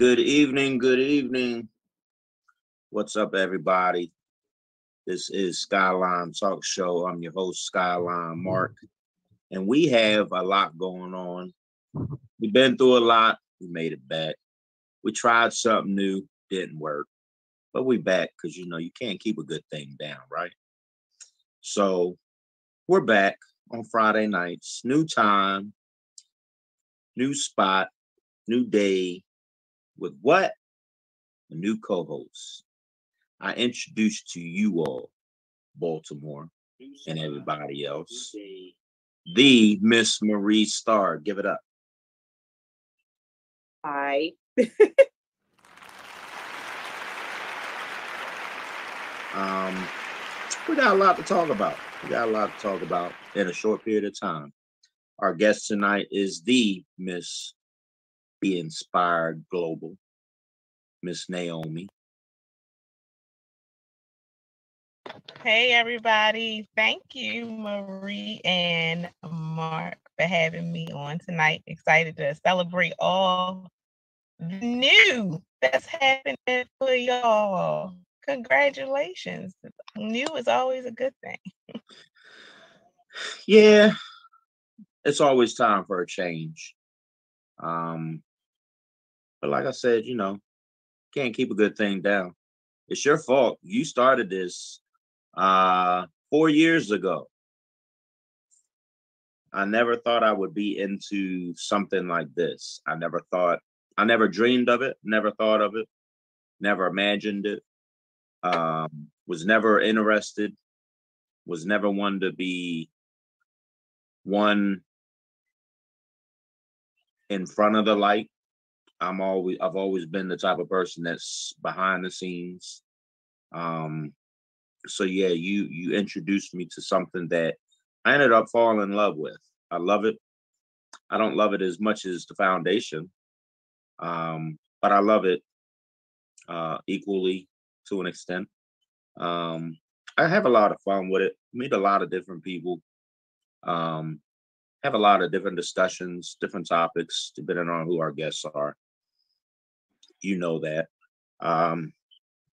Good evening, good evening. What's up, everybody? This is Skyline Talk Show. I'm your host, Skyline Mark, and we have a lot going on. We've been through a lot. We made it back. We tried something new, didn't work, but we back because you know you can't keep a good thing down, right? So we're back on Friday nights, new time, new spot, new day, with what? A new co host. I introduce to you all, Baltimore and everybody else, the Miss Marie Star. Give it up. Hi. um, we got a lot to talk about. We got a lot to talk about in a short period of time. Our guest tonight is the Miss Be Inspired Global, Miss Naomi. Hey, everybody. Thank you, Marie and Mark, for having me on tonight. Excited to celebrate all the new that's happening for y'all. Congratulations. New is always a good thing. yeah, it's always time for a change. Um, but like I said, you know, can't keep a good thing down. It's your fault. You started this uh four years ago. I never thought I would be into something like this. I never thought, I never dreamed of it, never thought of it, never imagined it, um, was never interested, was never one to be one in front of the light. I'm always I've always been the type of person that's behind the scenes. Um so yeah, you you introduced me to something that I ended up falling in love with. I love it. I don't love it as much as the foundation. Um, but I love it uh equally to an extent. Um I have a lot of fun with it. Meet a lot of different people. Um have a lot of different discussions, different topics, depending on who our guests are you know that. Um,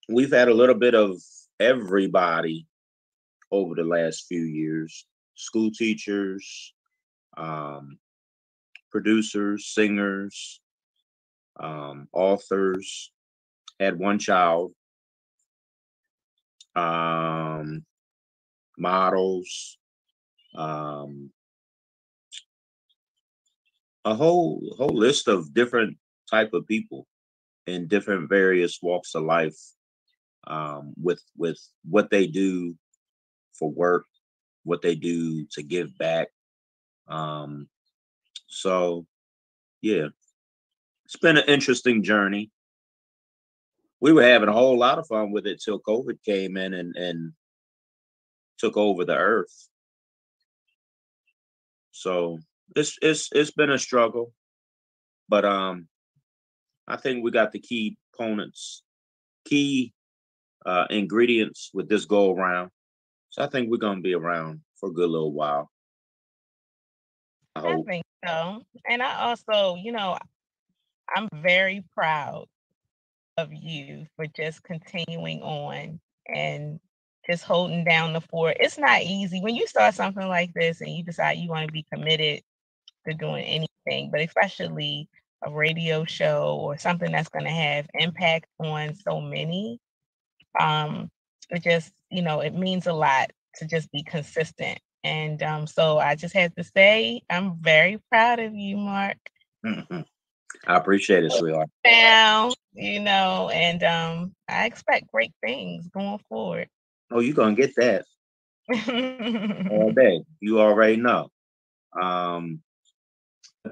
we've had a little bit of everybody over the last few years. School teachers, um, producers, singers, um, authors, had one child, um, models, um, a whole whole list of different type of people in different various walks of life um, with with what they do for work, what they do to give back. Um, so, yeah, it's been an interesting journey. We were having a whole lot of fun with it till COVID came in and and took over the earth. So it's it's it's been a struggle, but um, I think we got the key components, key uh, ingredients with this go around. So I think we're gonna be around for a good little while. I, I think so. And I also, you know, I'm very proud of you for just continuing on and just holding down the fort. It's not easy when you start something like this and you decide you want to be committed to doing anything, but especially a radio show or something that's going to have impact on so many um it just you know it means a lot to just be consistent and um so i just had to say i'm very proud of you mark mm-hmm. i appreciate it sweetheart now you know and um i expect great things going forward Oh, you're gonna get that all day. You already know. Um,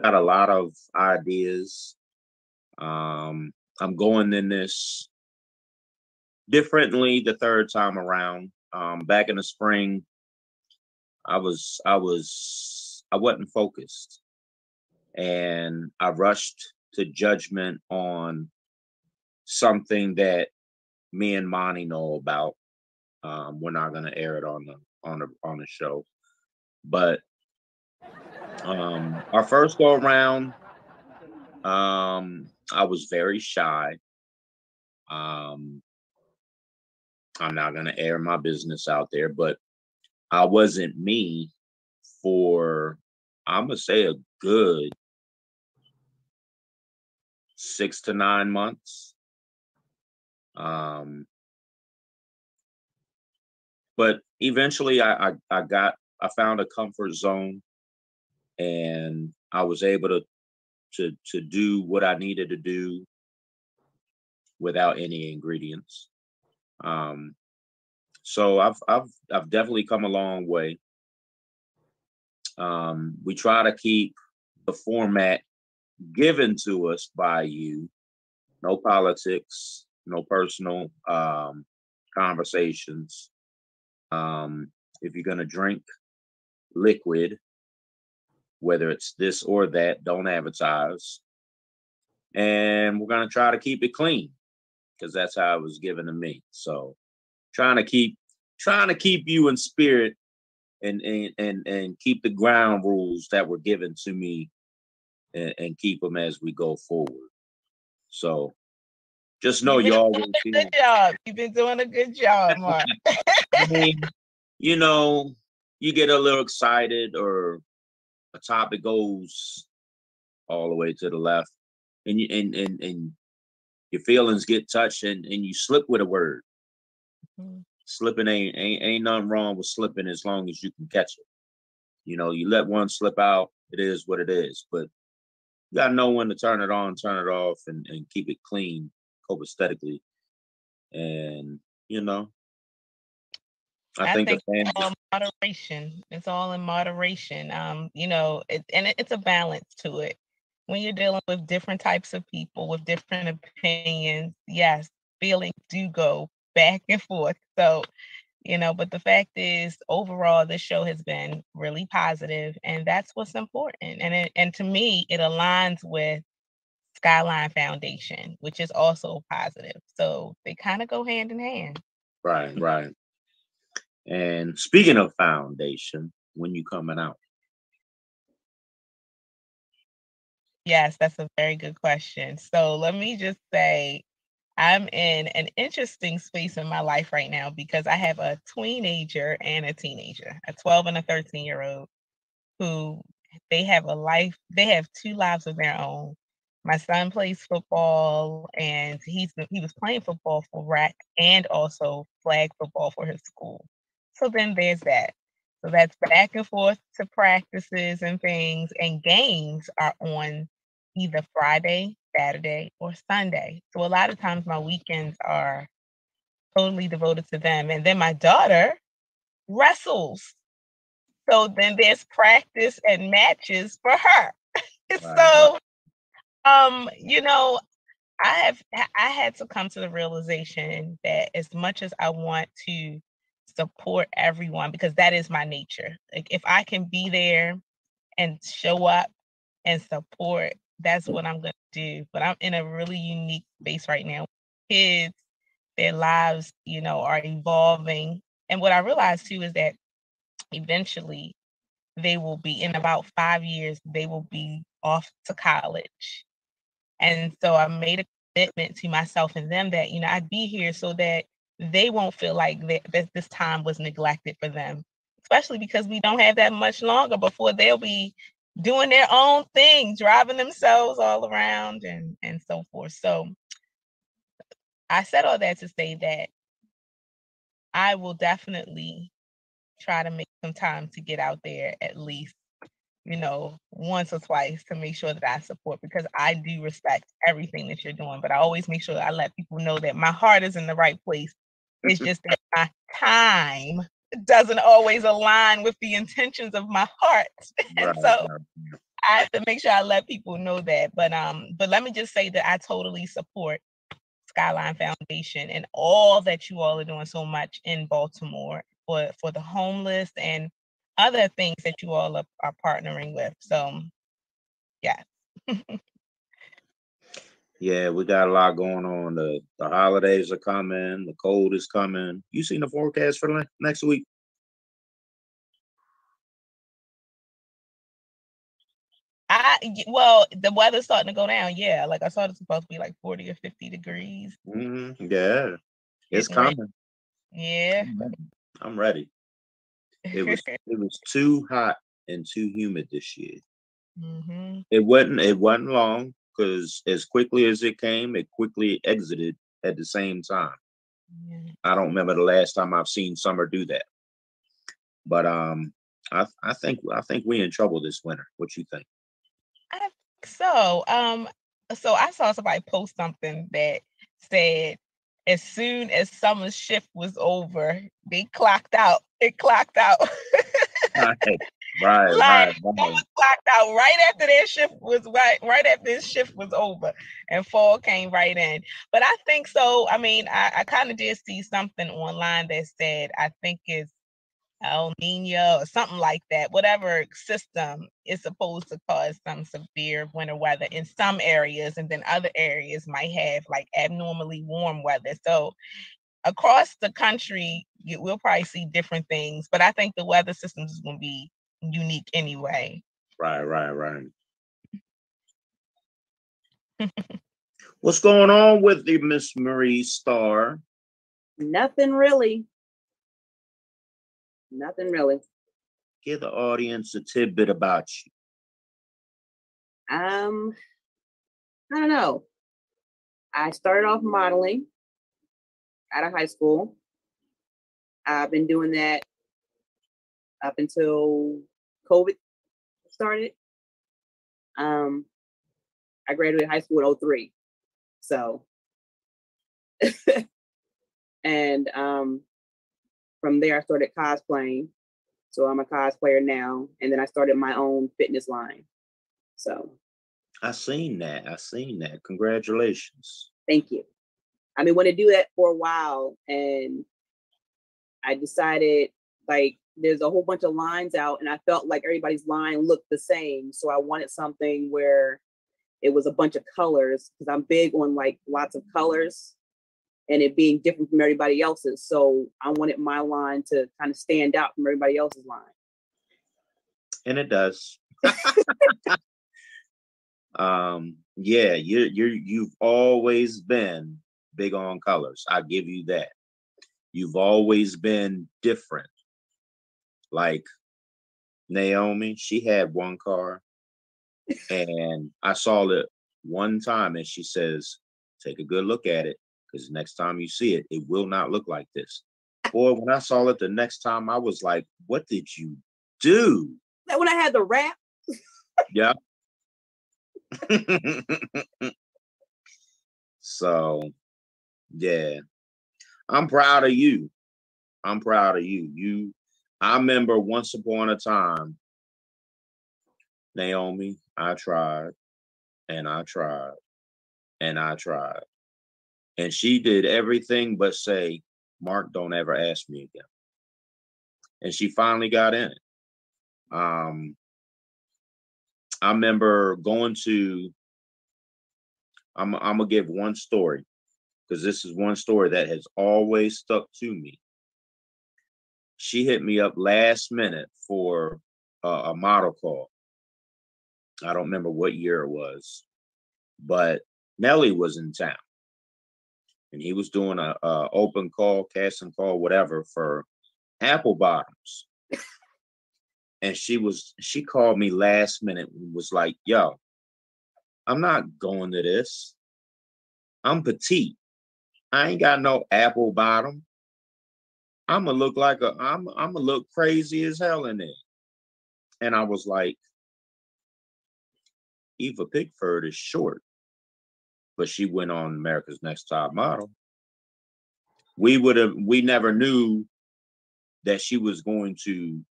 got a lot of ideas. Um, I'm going in this differently the third time around. Um, back in the spring, I was I was I wasn't focused, and I rushed to judgment on something that me and Monty know about. Um, we're not going to air it on the on the on the show, but um, our first go around, um, I was very shy. Um, I'm not going to air my business out there, but I wasn't me for I'm gonna say a good six to nine months. Um, but eventually I, I, I got I found a comfort zone and I was able to to to do what I needed to do without any ingredients. Um, so I've I've I've definitely come a long way. Um, we try to keep the format given to us by you. No politics, no personal um, conversations. Um, if you're gonna drink liquid, whether it's this or that, don't advertise. And we're gonna try to keep it clean because that's how it was given to me. So trying to keep trying to keep you in spirit and and and, and keep the ground rules that were given to me and, and keep them as we go forward. So just know y'all doing a good job. You've been doing a good job, Mark. I mean, you know, you get a little excited or a topic goes all the way to the left and you and and, and your feelings get touched and, and you slip with a word Mm-hmm. Slipping ain't, ain't ain't nothing wrong with slipping as long as you can catch it. You know, you let one slip out, it is what it is. But you gotta know when to turn it on, turn it off, and, and keep it clean, copaesthetically. And you know, I, I think, think it's all moderation. It's all in moderation. Um, you know, it, and it, it's a balance to it. When you're dealing with different types of people with different opinions, yes, feelings do go back and forth. So, you know, but the fact is, overall, this show has been really positive, and that's what's important. And it, and to me, it aligns with Skyline Foundation, which is also positive. So they kind of go hand in hand. Right, right. And speaking of foundation, when you coming out? Yes, that's a very good question. So let me just say I'm in an interesting space in my life right now because I have a teenager and a teenager, a 12 and a 13 year old, who they have a life, they have two lives of their own. My son plays football and he's he was playing football for RAC and also flag football for his school. So then there's that. So that's back and forth to practices and things, and games are on either Friday, Saturday, or Sunday. So a lot of times my weekends are totally devoted to them. And then my daughter wrestles. So then there's practice and matches for her. so um, you know, I have I had to come to the realization that as much as I want to support everyone because that is my nature. Like if I can be there and show up and support that's what I'm to do. But I'm in a really unique space right now. Kids, their lives, you know, are evolving. And what I realized too is that eventually they will be in about five years, they will be off to college. And so I made a commitment to myself and them that, you know, I'd be here so that they won't feel like that, that this time was neglected for them, especially because we don't have that much longer before they'll be doing their own thing, driving themselves all around and and so forth. So I said all that to say that I will definitely try to make some time to get out there at least, you know, once or twice to make sure that I support because I do respect everything that you're doing. But I always make sure I let people know that my heart is in the right place it's just that my time doesn't always align with the intentions of my heart. and right, so. I have to make sure I let people know that. But um, but let me just say that I totally support Skyline Foundation and all that you all are doing so much in Baltimore for for the homeless and other things that you all are, are partnering with. So yeah. yeah, we got a lot going on. The the holidays are coming, the cold is coming. You seen the forecast for next week? I well, the weather's starting to go down. Yeah, like I thought it's supposed to be like forty or fifty degrees. Mm-hmm. Yeah, it's coming. Yeah, I'm ready. It was it was too hot and too humid this year. Mm-hmm. It wasn't it wasn't long because as quickly as it came, it quickly exited at the same time. Yeah. I don't remember the last time I've seen summer do that. But um, I I think I think we in trouble this winter. What you think? I think so. Um, so I saw somebody post something that said as soon as summer's shift was over, they clocked out. It clocked out. right, right, like, right, right. clocked out right after that shift was right, right after this shift was over, and fall came right in. But I think so. I mean, I, I kind of did see something online that said I think it's El Nino or something like that, whatever system is supposed to cause some severe winter weather in some areas, and then other areas might have like abnormally warm weather. So across the country, you will probably see different things, but I think the weather systems is going to be unique anyway. Right, right, right. What's going on with the Miss Marie Star? Nothing really. Nothing really. Give the audience a tidbit about you. Um, I don't know. I started off modeling out of high school. I've been doing that up until COVID started. Um, I graduated high school in 03. So, and um, from there, I started cosplaying. So I'm a cosplayer now. And then I started my own fitness line. So I seen that. I seen that. Congratulations. Thank you. I've been wanting to do that for a while. And I decided like there's a whole bunch of lines out and I felt like everybody's line looked the same. So I wanted something where it was a bunch of colors because I'm big on like lots of colors and it being different from everybody else's. So I wanted my line to kind of stand out from everybody else's line. And it does. um, yeah, you're you're you've always been big on colors. I give you that. You've always been different. Like Naomi, she had one car, and I saw it one time, and she says, "Take a good look at it because next time you see it, it will not look like this. Boy, when I saw it the next time, I was like, what did you do? That when I had the wrap? yeah. so, yeah. I'm proud of you. I'm proud of you. You I remember once upon a time, Naomi, I tried and I tried and I tried. And she did everything but say, Mark, don't ever ask me again. And she finally got in it. Um, I remember going to, I'm, I'm going to give one story because this is one story that has always stuck to me. She hit me up last minute for a, a model call. I don't remember what year it was, but Nelly was in town and he was doing a, a open call, casting call, whatever for apple bottoms. and she was she called me last minute and was like, "Yo, I'm not going to this. I'm petite. I ain't got no apple bottom. I'm gonna look like a I'm I'm gonna look crazy as hell in it." And I was like, Eva Pigford is short but she went on America's Next Top Model. we would have we never knew that she was going to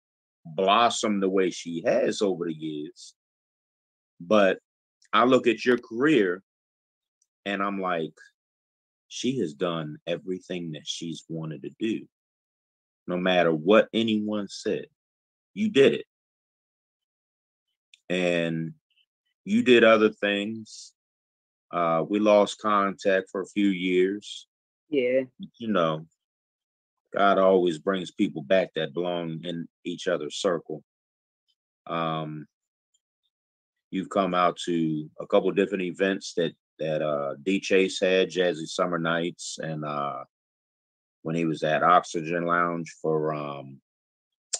blossom the way she has over the years. But I look at your career and I'm like, she has done everything that she's wanted to do. No matter what anyone said, you did it. And you did other things. Uh, we lost contact for a few years. Yeah. You know, God always brings people back that belong in each other's circle. Um, you've come out to a couple different events that that uh, D Chase had, Jazzy Summer Nights, and uh, when he was at Oxygen Lounge for um,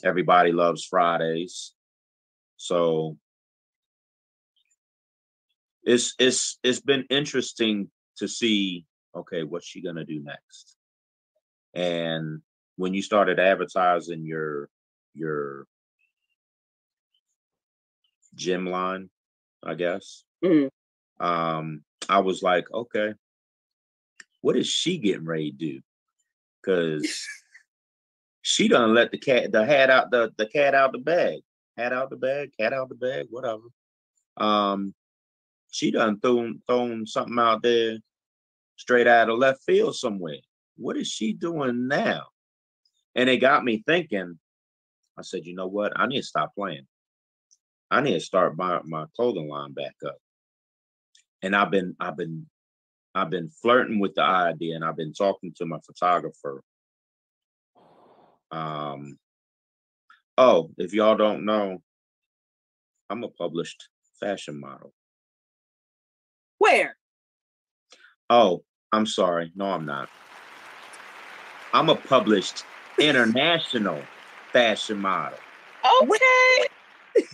Everybody Loves Fridays. So it's it's it's been interesting to see okay what's she gonna do next and when you started advertising your your gym line i guess mm-hmm. um i was like okay what is she getting ready to do because she done let the cat the hat out the the cat out the bag hat out the bag cat out the bag whatever um she done thrown thrown something out there straight out of left field somewhere. What is she doing now? And it got me thinking. I said, you know what? I need to stop playing. I need to start my, my clothing line back up. And I've been I've been I've been flirting with the idea and I've been talking to my photographer. Um oh, if y'all don't know, I'm a published fashion model. Where? Oh, I'm sorry. No, I'm not. I'm a published international fashion model. Okay.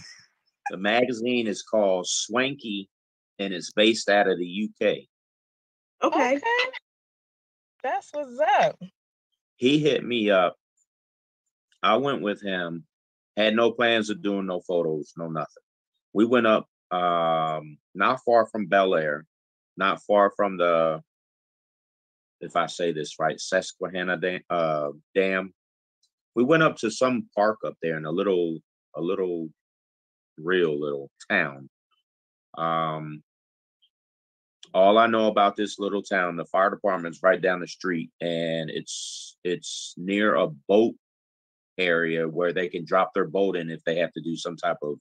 the magazine is called Swanky and it's based out of the UK. Okay. okay. That's what's up. He hit me up. I went with him. Had no plans of doing no photos, no nothing. We went up um, not far from Bel Air, not far from the, if I say this right, Susquehanna Dam. Uh, Dam. We went up to some park up there in a little, a little, real little town. Um, all I know about this little town, the fire department's right down the street, and it's it's near a boat area where they can drop their boat in if they have to do some type of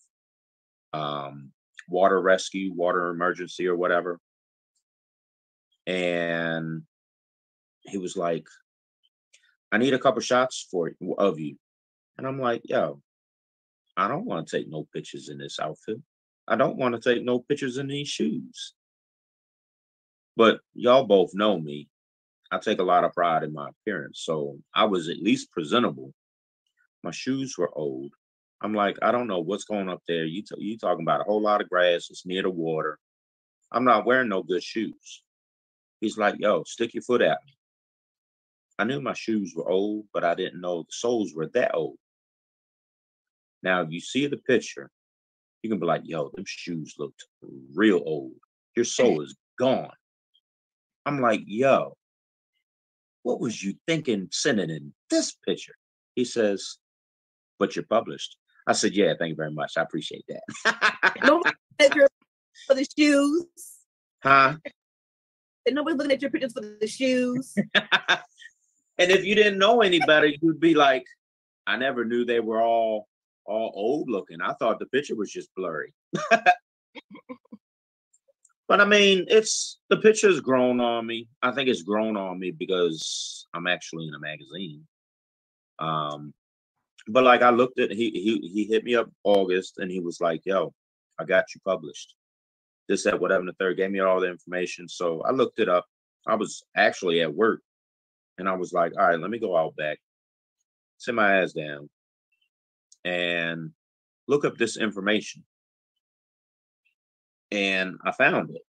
um, water rescue, water emergency, or whatever. And he was like, I need a couple shots for of you. And I'm like, yo, I don't want to take no pictures in this outfit. I don't want to take no pictures in these shoes. But y'all both know me. I take a lot of pride in my appearance. So I was at least presentable. My shoes were old. I'm like, I don't know what's going up there. You t- you talking about a whole lot of grass. It's near the water. I'm not wearing no good shoes. He's like, yo, stick your foot at me. I knew my shoes were old, but I didn't know the soles were that old. Now, if you see the picture, you can be like, yo, them shoes looked real old. Your soul is gone. I'm like, yo, what was you thinking sending in this picture? He says, but you're published. I said, yeah, thank you very much. I appreciate that. Nobody for the shoes. Huh? And nobody's looking at your pictures for the shoes. and if you didn't know any better, you'd be like, I never knew they were all all old looking. I thought the picture was just blurry. but I mean, it's the picture's grown on me. I think it's grown on me because I'm actually in a magazine. Um, but like I looked at he he he hit me up August and he was like, "Yo, I got you published." This that whatever the third gave me all the information. So I looked it up. I was actually at work, and I was like, "All right, let me go out back, sit my ass down, and look up this information." And I found it,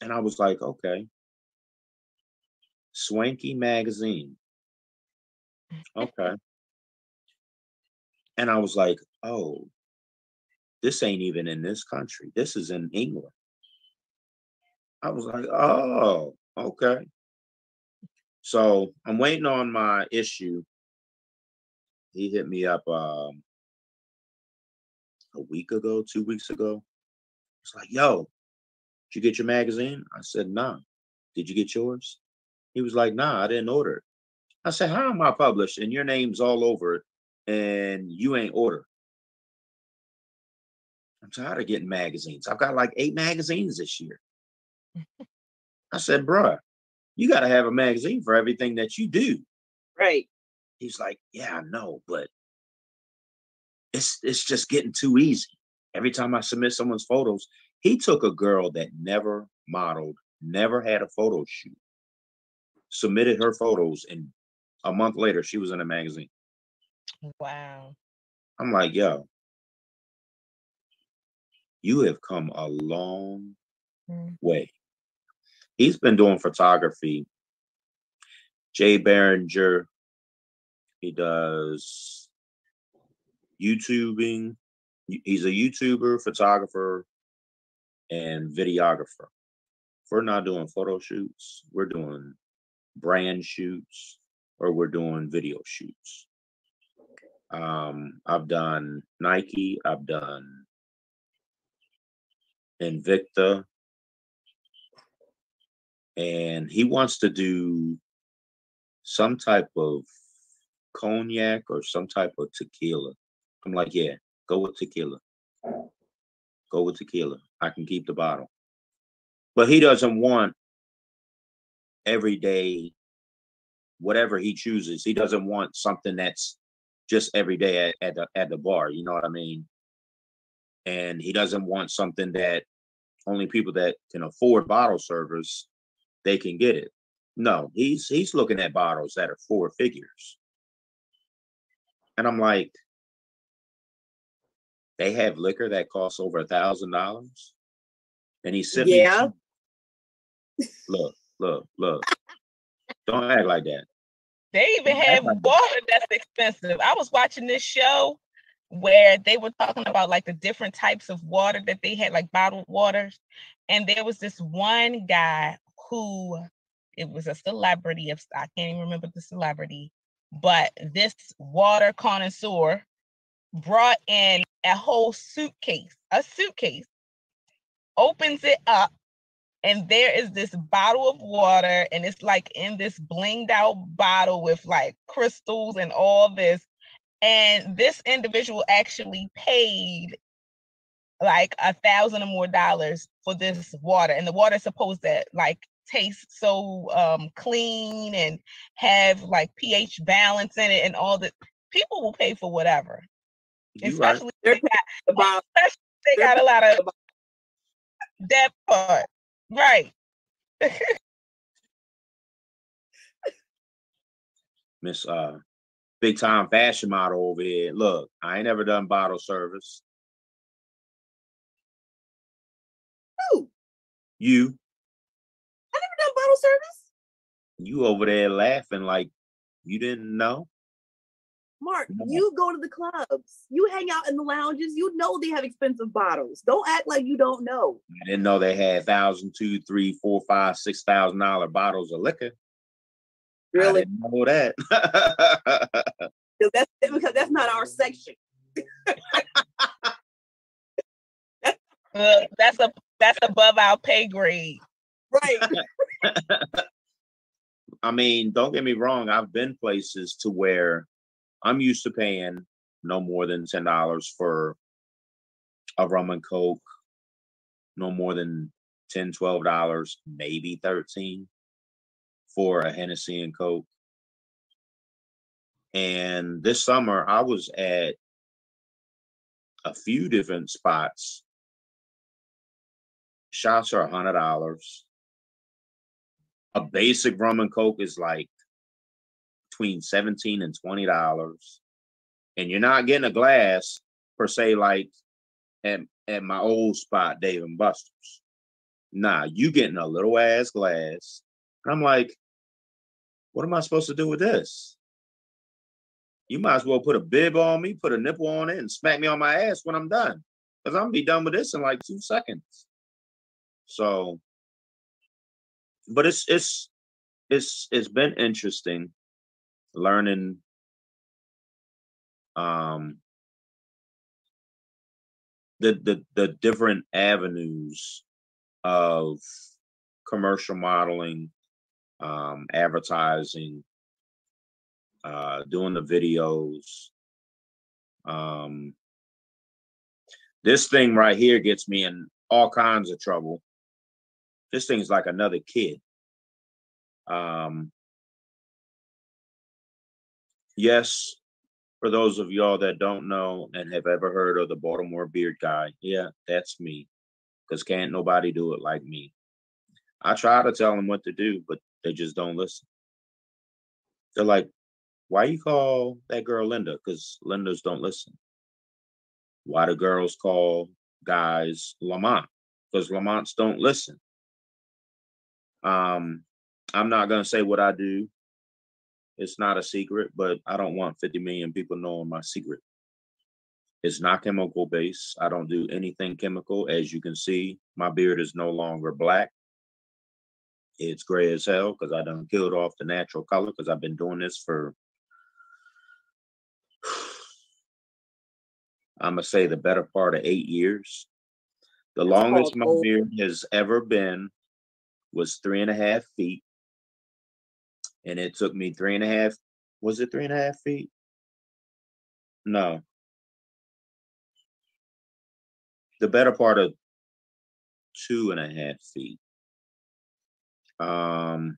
and I was like, "Okay." Swanky magazine. Okay. And I was like, oh, this ain't even in this country. This is in England. I was like, oh, okay. So I'm waiting on my issue. He hit me up um, a week ago, two weeks ago. It's like, yo, did you get your magazine? I said, nah. Did you get yours? He was like, nah, I didn't order it. I said, how am I published and your name's all over it and you ain't ordered? I'm tired of getting magazines. I've got like eight magazines this year. I said, bruh, you got to have a magazine for everything that you do. Right. He's like, yeah, I know, but it's it's just getting too easy. Every time I submit someone's photos, he took a girl that never modeled, never had a photo shoot, submitted her photos, and a month later she was in a magazine. Wow. I'm like, yo, you have come a long mm. way. He's been doing photography. Jay Barringer, he does YouTubing. He's a YouTuber, photographer, and videographer. If We're not doing photo shoots, we're doing brand shoots or we're doing video shoots. Um, I've done Nike, I've done Invicta, and he wants to do some type of cognac or some type of tequila. I'm like, yeah, go with tequila. Go with tequila. I can keep the bottle. But he doesn't want every day, whatever he chooses. He doesn't want something that's just every day at, at the at the bar. You know what I mean? And he doesn't want something that only people that can afford bottle service they can get it. No, he's he's looking at bottles that are four figures. And I'm like, they have liquor that costs over a thousand dollars. And he said, Yeah. look, look, look. Don't act like that. They even have water that's expensive. I was watching this show where they were talking about like the different types of water that they had, like bottled waters. And there was this one guy who it was a celebrity of I can't even remember the celebrity, but this water connoisseur brought in a whole suitcase, a suitcase, opens it up, and there is this bottle of water, and it's like in this blinged out bottle with like crystals and all this. And this individual actually paid like a thousand or more dollars for this water. And the water supposed to like taste so um clean and have like pH balance in it and all that. People will pay for whatever. You especially right. they, got, about, especially they got a lot of that part. Right. Miss uh big time fashion model over here. Look, I ain't never done bottle service. Who? You. I never done bottle service. You over there laughing like you didn't know. Mark, you go to the clubs, you hang out in the lounges, you know they have expensive bottles. Don't act like you don't know. I didn't know they had thousand, two, three, four, five, six thousand dollar bottles of liquor. Really? I didn't know that. that's because that's not our section. uh, that's a that's above our pay grade. Right. I mean, don't get me wrong. I've been places to where I'm used to paying no more than ten dollars for a rum and coke, no more than 10 dollars, maybe 13 for a Hennessy and Coke. And this summer I was at a few different spots. Shots are a hundred dollars. A basic rum and coke is like between 17 and 20 dollars. And you're not getting a glass per se like at, at my old spot dave and buster's. Nah you getting a little ass glass. And i'm like what am i supposed to do with this? You might as well put a bib on me put a nipple on it and smack me on my ass when i'm done because i'm gonna be done with this in like two seconds. So but it's it's it's it's been interesting learning um the the the different avenues of commercial modeling, um, advertising, uh, doing the videos. Um, this thing right here gets me in all kinds of trouble. This thing's like another kid. Um, yes, for those of y'all that don't know and have ever heard of the Baltimore beard guy, yeah, that's me. Because can't nobody do it like me. I try to tell them what to do, but they just don't listen. They're like, why you call that girl Linda? Because Lindas don't listen. Why do girls call guys Lamont? Because Lamonts don't listen. Um, I'm not gonna say what I do. It's not a secret, but I don't want 50 million people knowing my secret. It's not chemical based. I don't do anything chemical. As you can see, my beard is no longer black. It's gray as hell because I done killed off the natural color because I've been doing this for I'm gonna say the better part of eight years. The longest my beard has ever been was three and a half feet. And it took me three and a half, was it three and a half feet? No. The better part of two and a half feet. Um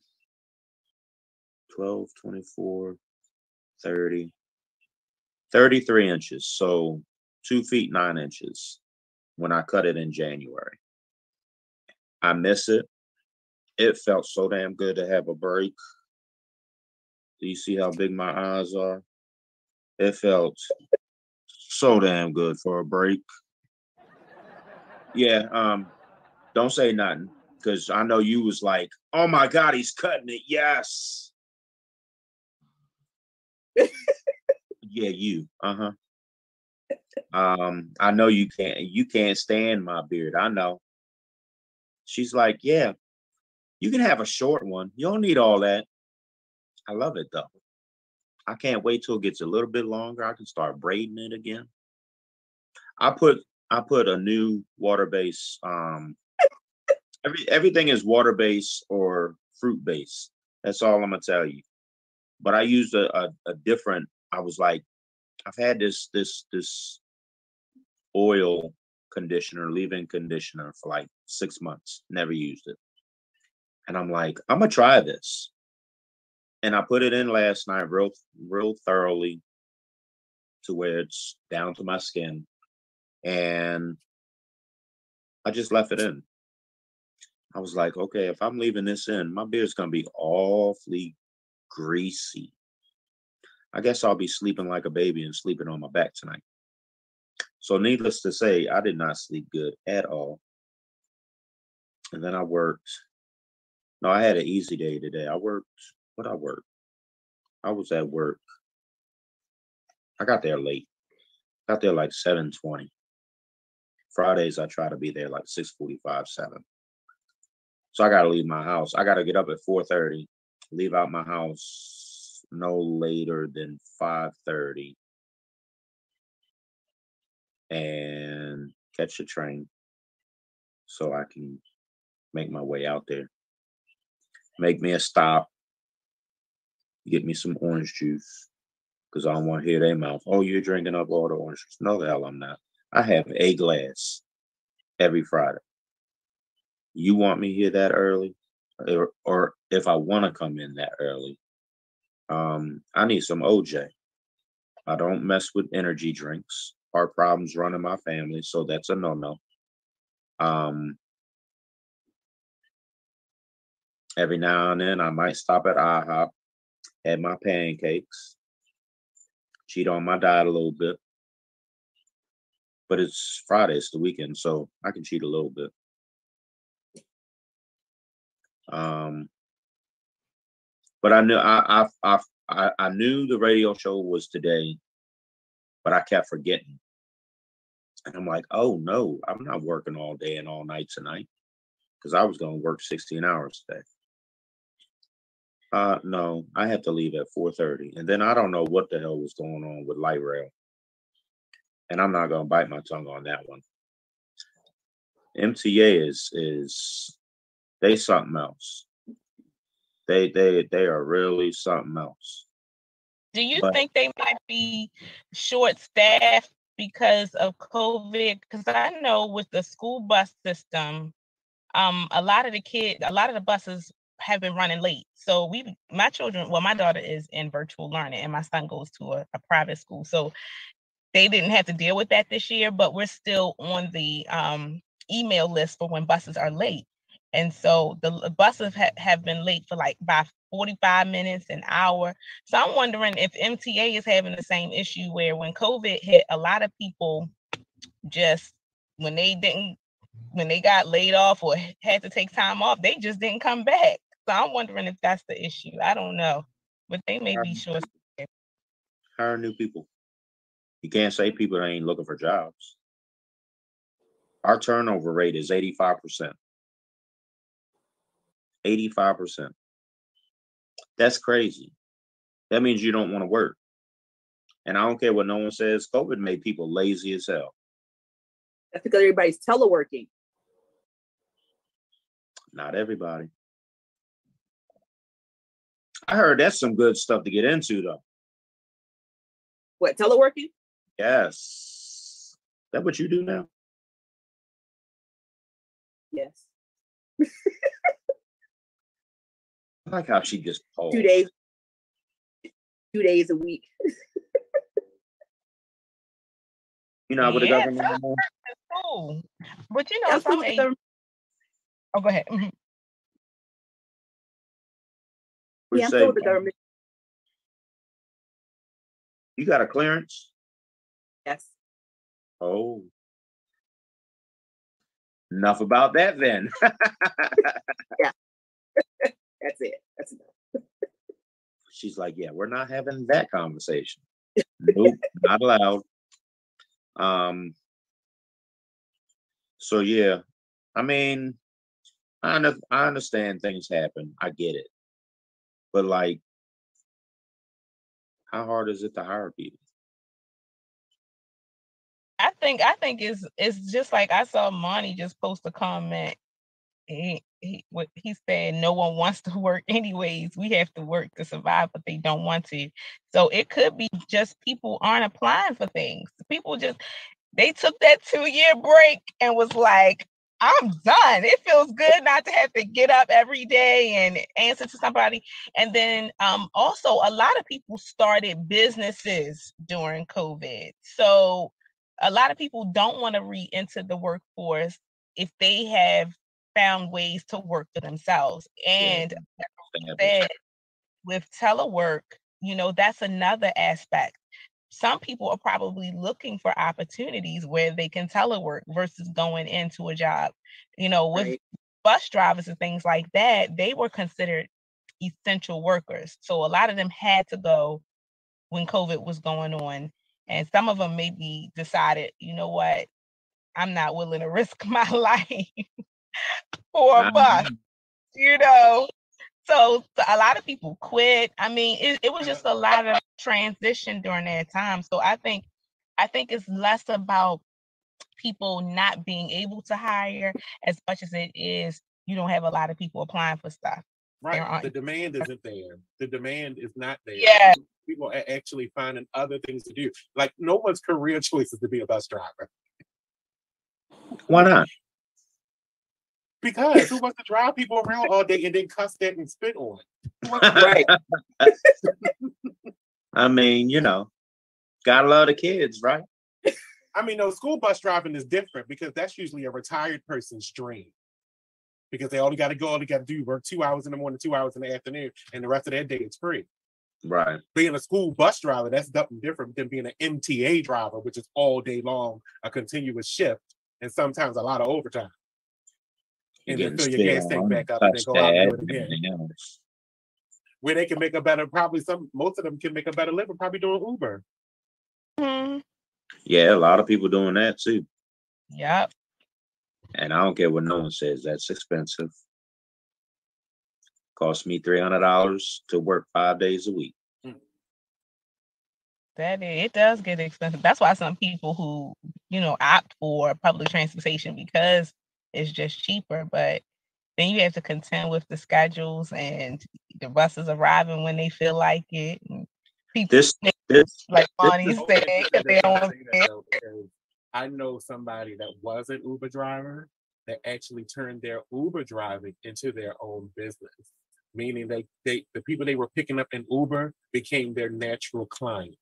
12, 24, 30, 33 inches. So two feet nine inches when I cut it in January. I miss it. It felt so damn good to have a break. Do you see how big my eyes are? It felt so damn good for a break. Yeah, um, don't say nothing because I know you was like, oh my god, he's cutting it. Yes. yeah, you. Uh-huh. Um, I know you can't you can't stand my beard. I know. She's like, Yeah, you can have a short one. You don't need all that. I love it though. I can't wait till it gets a little bit longer. I can start braiding it again. I put I put a new water base. Um every everything is water base or fruit base. That's all I'm gonna tell you. But I used a, a, a different, I was like, I've had this this this oil conditioner, leave-in conditioner for like six months. Never used it. And I'm like, I'm gonna try this. And I put it in last night real real thoroughly to where it's down to my skin. And I just left it in. I was like, okay, if I'm leaving this in, my beard's gonna be awfully greasy. I guess I'll be sleeping like a baby and sleeping on my back tonight. So, needless to say, I did not sleep good at all. And then I worked. No, I had an easy day today. I worked. What I work? I was at work. I got there late. Got there like 7:20. Fridays I try to be there like 6:45, 7. So I gotta leave my house. I gotta get up at 4:30, leave out my house no later than 5:30 and catch the train so I can make my way out there. Make me a stop, get me some orange juice because I don't want to hear their mouth. Oh, you're drinking up all the orange juice. No, the hell I'm not. I have a glass every Friday. You want me here that early? Or, or if I want to come in that early, um, I need some OJ. I don't mess with energy drinks heart problems running my family, so that's a no-no. Um, every now and then, I might stop at IHOP, have my pancakes, cheat on my diet a little bit. But it's Friday, it's the weekend, so I can cheat a little bit. Um, but I knew I I I I knew the radio show was today, but I kept forgetting. And I'm like, oh no, I'm not working all day and all night tonight because I was going to work 16 hours today. Uh no, I have to leave at 4:30. And then I don't know what the hell was going on with light rail. And I'm not gonna bite my tongue on that one. MTA is is they something else. They they they are really something else. Do you but, think they might be short staffed because of COVID? Because I know with the school bus system, um, a lot of the kids, a lot of the buses have been running late. So we, my children, well, my daughter is in virtual learning, and my son goes to a, a private school. So they didn't have to deal with that this year, but we're still on the um, email list for when buses are late. And so the buses ha- have been late for like by 45 minutes, an hour. So I'm wondering if MTA is having the same issue where when COVID hit, a lot of people just when they didn't when they got laid off or had to take time off, they just didn't come back. So I'm wondering if that's the issue. I don't know, but they may be short. Hire new people. You can't say people ain't looking for jobs. Our turnover rate is 85%. 85%. That's crazy. That means you don't want to work. And I don't care what no one says, COVID made people lazy as hell. That's because everybody's teleworking. Not everybody. I heard that's some good stuff to get into though. What, teleworking? Yes. That what you do now? Yes. I like how she just paused. Two days. Two days a week. you know, with yeah, the government. Cool. But you know, some age... Oh, go ahead. Mm-hmm. Yeah, I'm still the government. You got a clearance? Yes. Oh. Enough about that then. yeah. That's it. That's enough. She's like, yeah, we're not having that conversation. nope, not allowed. Um. So yeah, I mean, I I understand things happen. I get it, but like, how hard is it to hire people? I think I think it's it's just like I saw Monty just post a comment. He he what he said no one wants to work anyways. We have to work to survive, but they don't want to. So it could be just people aren't applying for things. People just they took that two year break and was like, I'm done. It feels good not to have to get up every day and answer to somebody. And then um, also, a lot of people started businesses during COVID. So a lot of people don't want to re enter the workforce if they have found ways to work for themselves. And yeah. with telework, you know, that's another aspect. Some people are probably looking for opportunities where they can telework versus going into a job. You know, with right. bus drivers and things like that, they were considered essential workers. So a lot of them had to go when COVID was going on. And some of them maybe decided, you know what, I'm not willing to risk my life for a bus, you know. So, so, a lot of people quit. I mean, it, it was just a lot of transition during that time. So I think I think it's less about people not being able to hire as much as it is you don't have a lot of people applying for stuff. Right. The demand isn't there. The demand is not there. Yeah people are actually finding other things to do. Like no one's career choice is to be a bus driver. Why not? Because who wants to drive people around all day and then cuss that and spit on? right. I mean, you know, gotta love the kids, right? I mean, no, school bus driving is different because that's usually a retired person's dream. Because they only got to go, all they got to do work two hours in the morning, two hours in the afternoon, and the rest of that day it's free. Right. Being a school bus driver, that's something different than being an MTA driver, which is all day long, a continuous shift, and sometimes a lot of overtime. And then fill your gas tank back up and then go out and do it again. Where they can make a better, probably some, most of them can make a better living, probably doing Uber. Mm-hmm. Yeah, a lot of people doing that too. Yep. And I don't care what no one says, that's expensive. Cost me three hundred dollars to work five days a week. Hmm. That it does get expensive. That's why some people who you know opt for public transportation because it's just cheaper. But then you have to contend with the schedules and the buses arriving when they feel like it. And people this, this like Bonnie said, because they don't I know somebody that was an Uber driver that actually turned their Uber driving into their own business meaning they, they the people they were picking up in Uber became their natural client.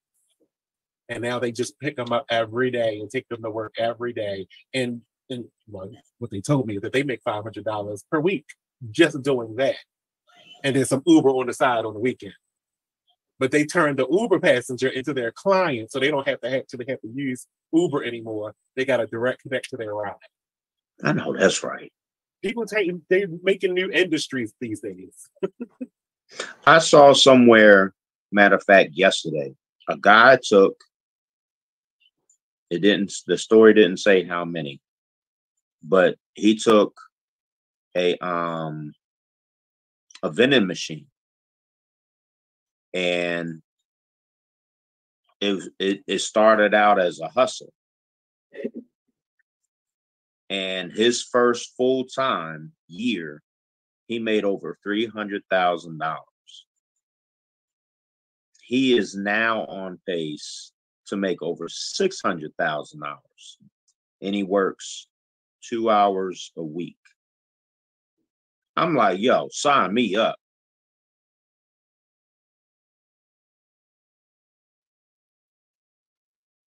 And now they just pick them up every day and take them to work every day. And and well, what they told me is that they make five hundred dollars per week just doing that. And then some Uber on the side on the weekend. But they turned the Uber passenger into their client, so they don't have to have to have to use Uber anymore. They got a direct connect to their ride. I know that's right people taking they're making new industries these days. I saw somewhere, matter of fact, yesterday, a guy took it didn't the story didn't say how many, but he took a um a vending machine and it, it it started out as a hustle and his first full time year, he made over $300,000. He is now on pace to make over $600,000. And he works two hours a week. I'm like, yo, sign me up.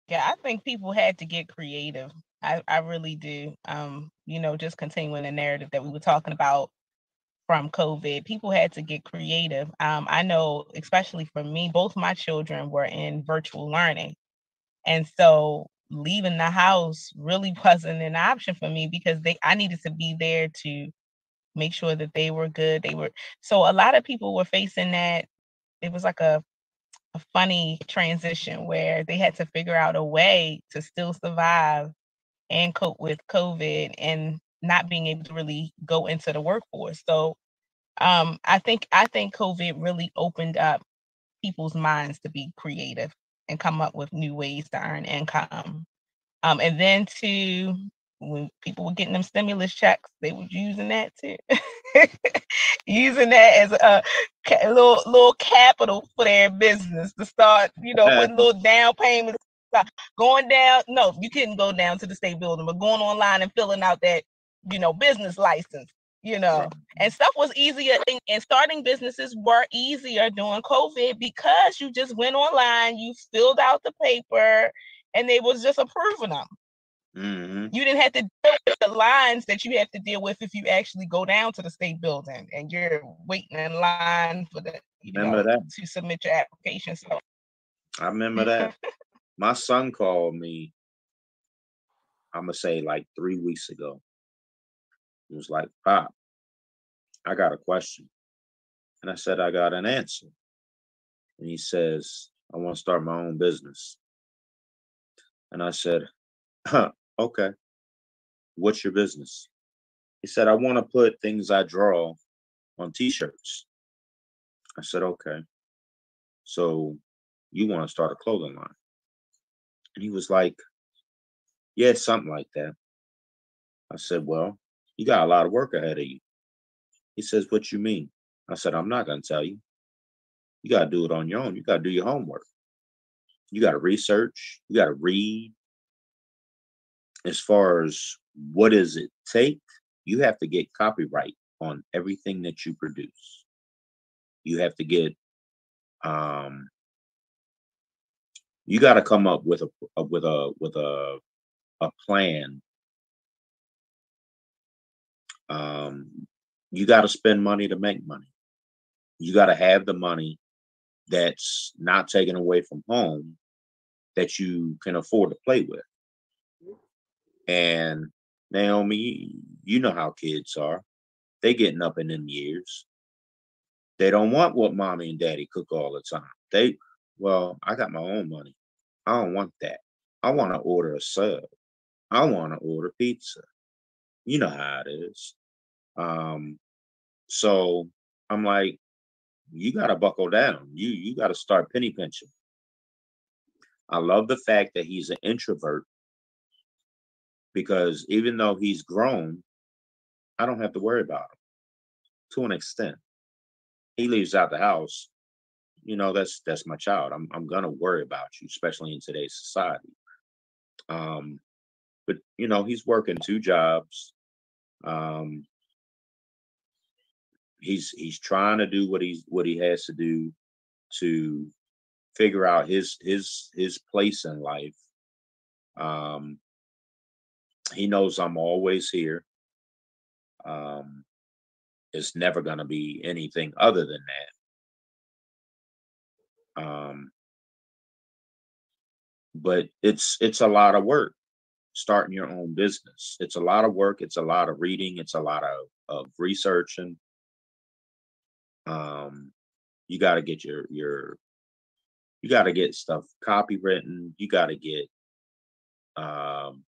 Yeah, I think people had to get creative I, I really do. Um, you know, just continuing the narrative that we were talking about from COVID, people had to get creative. Um, I know, especially for me, both my children were in virtual learning. And so leaving the house really wasn't an option for me because they I needed to be there to make sure that they were good. They were so a lot of people were facing that. It was like a a funny transition where they had to figure out a way to still survive and cope with COVID and not being able to really go into the workforce. So um, I think I think COVID really opened up people's minds to be creative and come up with new ways to earn income. Um, and then to when people were getting them stimulus checks, they were using that too, using that as a, a, little little capital for their business to start, you know, with little down payments going down. No, you couldn't go down to the state building, but going online and filling out that, you know, business license, you know, and stuff was easier. And, and starting businesses were easier during COVID because you just went online, you filled out the paper, and they was just approving them. Mm-hmm. You didn't have to deal with the lines that you have to deal with if you actually go down to the state building and you're waiting in line for the you remember know, that to submit your application. So I remember that. my son called me, I'm gonna say like three weeks ago. He was like, Pop, I got a question. And I said, I got an answer. And he says, I want to start my own business. And I said, huh, okay. What's your business? He said, I want to put things I draw on t shirts. I said, okay. So you want to start a clothing line? And he was like, Yeah, something like that. I said, Well, you got a lot of work ahead of you. He says, What you mean? I said, I'm not going to tell you. You got to do it on your own. You got to do your homework. You got to research. You got to read. As far as what does it take, you have to get copyright on everything that you produce. You have to get um, you got to come up with a, with a with a a plan um you got to spend money to make money you got to have the money that's not taken away from home that you can afford to play with and naomi you know how kids are they getting up in them years they don't want what mommy and daddy cook all the time they well, I got my own money. I don't want that. I want to order a sub. I want to order pizza. You know how it is. Um, so I'm like, you got to buckle down. You you got to start penny pinching. I love the fact that he's an introvert because even though he's grown, I don't have to worry about him to an extent. He leaves out the house, you know, that's that's my child. I'm I'm gonna worry about you, especially in today's society. Um, but you know, he's working two jobs. Um, he's he's trying to do what he's what he has to do to figure out his his his place in life. Um, he knows I'm always here. Um, it's never going to be anything other than that. Um, but it's it's a lot of work starting your own business. It's a lot of work. It's a lot of reading. It's a lot of of researching. Um, you got to get your your you got to get stuff copywritten. You got to get um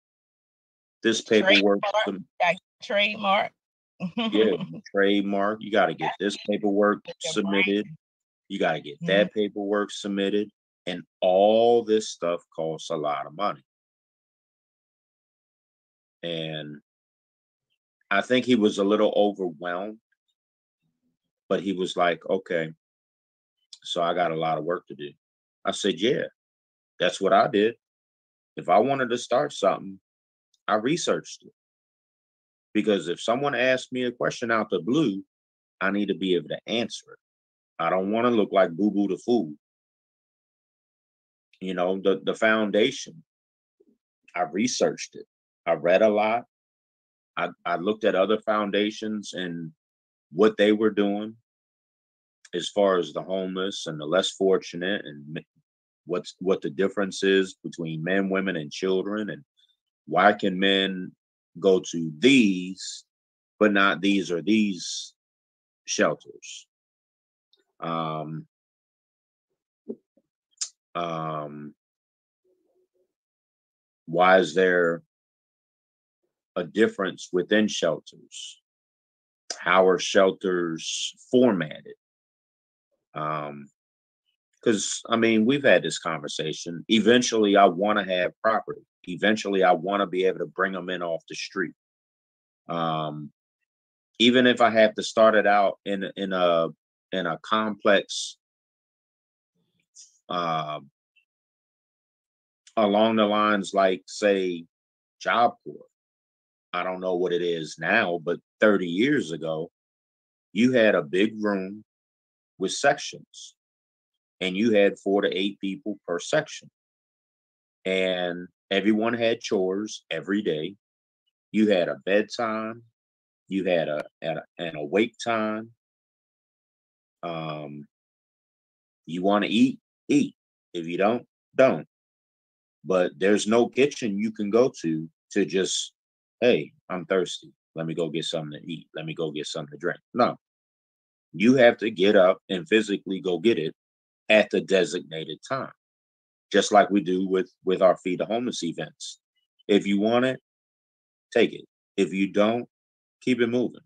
this paperwork. Trademark. trademark. yeah, trademark. You got to get this paperwork submitted. You got to get mm-hmm. that paperwork submitted. And all this stuff costs a lot of money. And I think he was a little overwhelmed, but he was like, okay, so I got a lot of work to do. I said, yeah, that's what I did. If I wanted to start something, I researched it. Because if someone asks me a question out the blue, I need to be able to answer it. I don't want to look like Boo Boo the Fool. You know, the, the foundation. I researched it. I read a lot. I, I looked at other foundations and what they were doing as far as the homeless and the less fortunate and what's what the difference is between men, women, and children and why can men go to these, but not these or these shelters. Um, um, why is there a difference within shelters? How are shelters formatted? Um, because I mean, we've had this conversation. Eventually, I want to have property eventually I want to be able to bring them in off the street. Um, even if I have to start it out in in a in a complex uh, along the lines like say Job Corps. I don't know what it is now, but 30 years ago, you had a big room with sections and you had four to eight people per section. And Everyone had chores every day. You had a bedtime. You had a, a an awake time. Um, you want to eat, eat. If you don't, don't. But there's no kitchen you can go to to just, hey, I'm thirsty. Let me go get something to eat. Let me go get something to drink. No. You have to get up and physically go get it at the designated time just like we do with with our feed the homeless events. If you want it, take it. If you don't, keep it moving.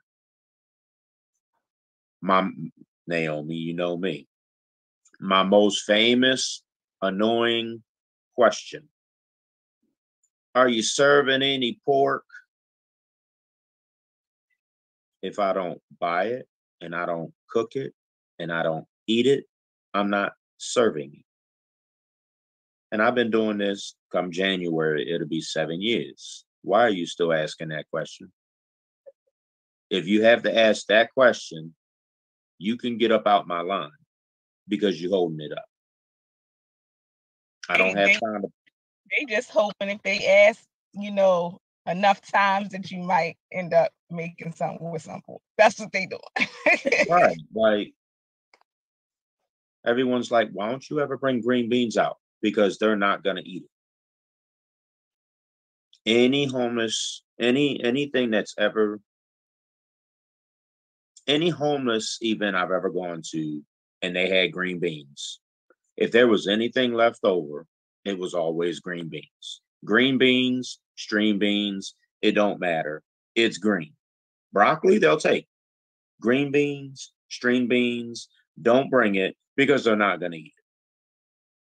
My Naomi, you know me. My most famous annoying question. Are you serving any pork? If I don't buy it and I don't cook it and I don't eat it, I'm not serving it. And I've been doing this come January, it'll be seven years. Why are you still asking that question? If you have to ask that question, you can get up out my line because you're holding it up. I don't have time to. They just hoping if they ask, you know, enough times that you might end up making something with something. That's what they do. right. Like everyone's like, why don't you ever bring green beans out? because they're not going to eat it. Any homeless, any anything that's ever any homeless event I've ever gone to and they had green beans. If there was anything left over, it was always green beans. Green beans, string beans, it don't matter. It's green. Broccoli, they'll take. Green beans, string beans, don't bring it because they're not going to eat it.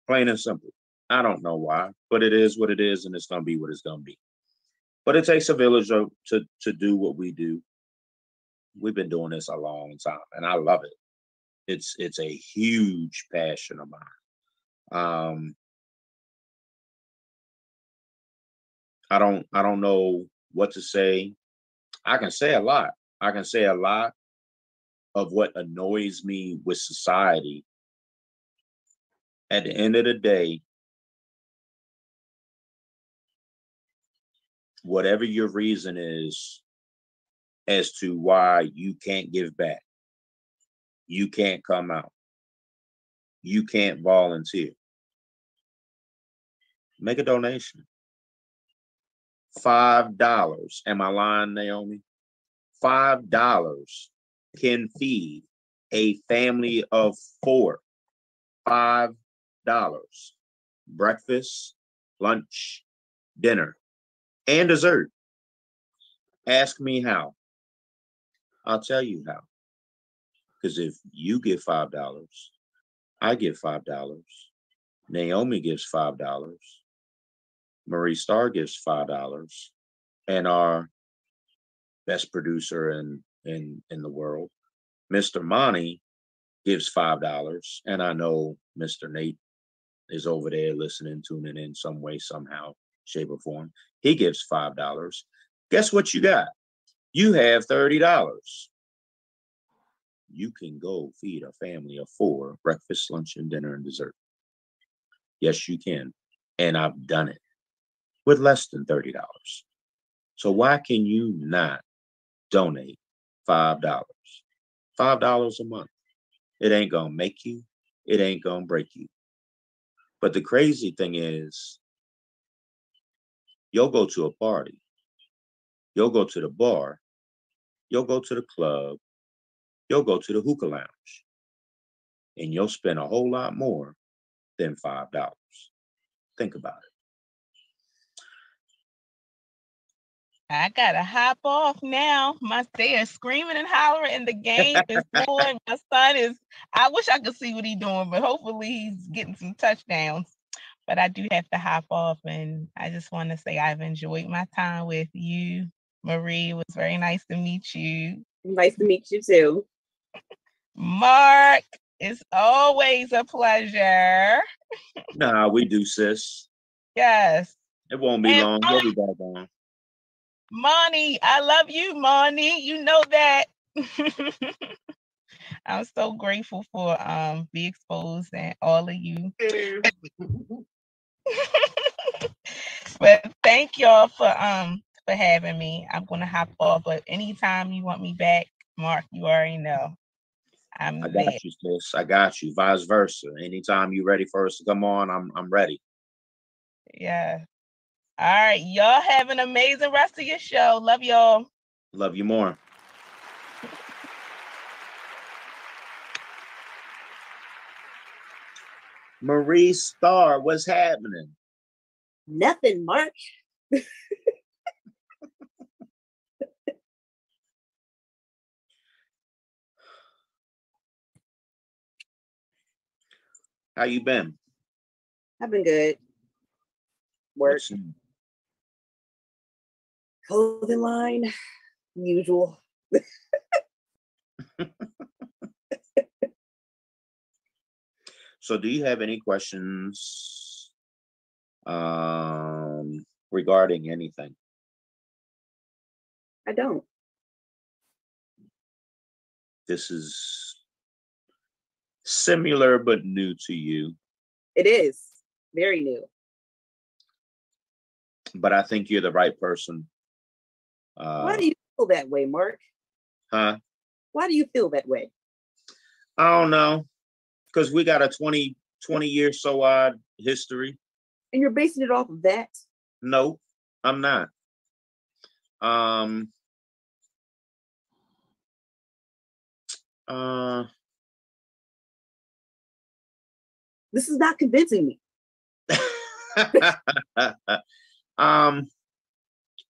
Plain and simple. I don't know why, but it is what it is, and it's going to be what it's going to be. But it takes a village to, to to do what we do. We've been doing this a long time, and I love it. It's it's a huge passion of mine. Um, I don't I don't know what to say. I can say a lot. I can say a lot of what annoys me with society. At the end of the day, whatever your reason is as to why you can't give back, you can't come out, you can't volunteer, make a donation. Five dollars. Am I lying, Naomi? Five dollars can feed a family of four. Five dollars. Breakfast, lunch, dinner, and dessert. Ask me how. I'll tell you how. Because if you give five dollars, I give five dollars. Naomi gives five dollars. Marie Starr gives five dollars, and our best producer in in in the world, Mr. Monty, gives five dollars, and I know Mr. Nate is over there listening, tuning in some way, somehow, shape, or form. He gives five dollars. Guess what you got? You have thirty dollars. You can go feed a family of four breakfast, lunch, and dinner and dessert. Yes, you can. And I've done it with less than $30. So why can you not donate $5? $5 a month. It ain't going to make you, it ain't going to break you. But the crazy thing is, you'll go to a party, you'll go to the bar, you'll go to the club, you'll go to the hookah lounge, and you'll spend a whole lot more than $5. Think about it. I gotta hop off now. My they are screaming and hollering, and the game is going. My son is. I wish I could see what he's doing, but hopefully he's getting some touchdowns. But I do have to hop off, and I just want to say I've enjoyed my time with you, Marie. It was very nice to meet you. Nice to meet you too. Mark, it's always a pleasure. nah, we do, sis. Yes. It won't be and long. We'll be back on. Monty, I love you, Monty. You know that. I'm so grateful for um Be Exposed and all of you. but thank y'all for um for having me. I'm gonna hop off, but anytime you want me back, Mark, you already know. I'm I got there. you, sis. I got you. Vice versa. Anytime you're ready for us to come on, I'm I'm ready. Yeah. All right. Y'all have an amazing rest of your show. Love y'all. Love you more. Marie Starr, what's happening? Nothing, Mark. How you been? I've been good. Work clothing line, usual. so, do you have any questions um, regarding anything? I don't. This is similar but new to you. It is very new. But I think you're the right person uh, Why do you feel that way, Mark? Huh? Why do you feel that way? I don't know. Because we got a 20, 20 year so odd history. And you're basing it off of that? No, I'm not. Um uh this is not convincing me. um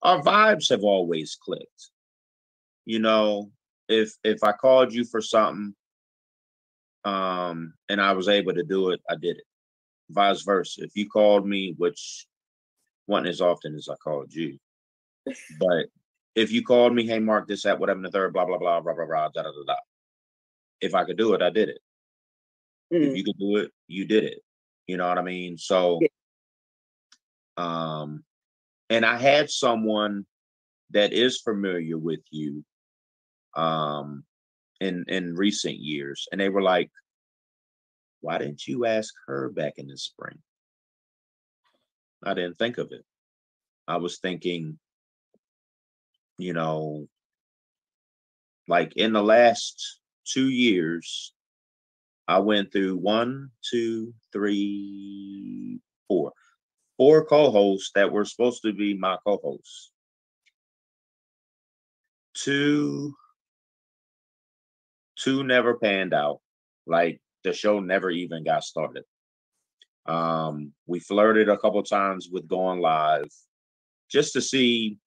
our vibes have always clicked. You know, if if I called you for something, um, and I was able to do it, I did it. Vice versa. If you called me, which wasn't as often as I called you, but if you called me, hey Mark, this, that, whatever, the third, blah, blah, blah, blah, blah, blah, da, da, da, da. If I could do it, I did it. Mm. If you could do it, you did it. You know what I mean? So um and I had someone that is familiar with you um in in recent years and they were like why didn't you ask her back in the spring? I didn't think of it. I was thinking you know like in the last two years i went through one two three four four co-hosts that were supposed to be my co-hosts. Two two never panned out. Like the show never even got started. Um we flirted a couple times with going live just to see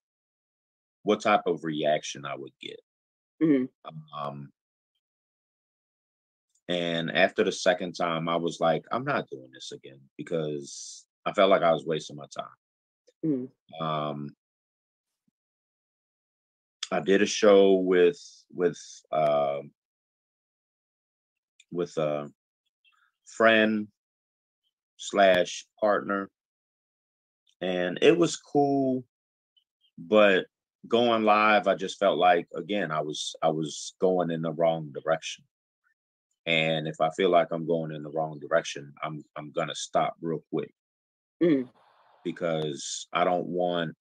what type of reaction i would get. Mm-hmm. um and after the second time i was like i'm not doing this again because i felt like i was wasting my time mm-hmm. um I did a show with with uh, with a friend slash partner, and it was cool. But going live, I just felt like again I was I was going in the wrong direction. And if I feel like I'm going in the wrong direction, I'm I'm gonna stop real quick. Mm. Because I don't want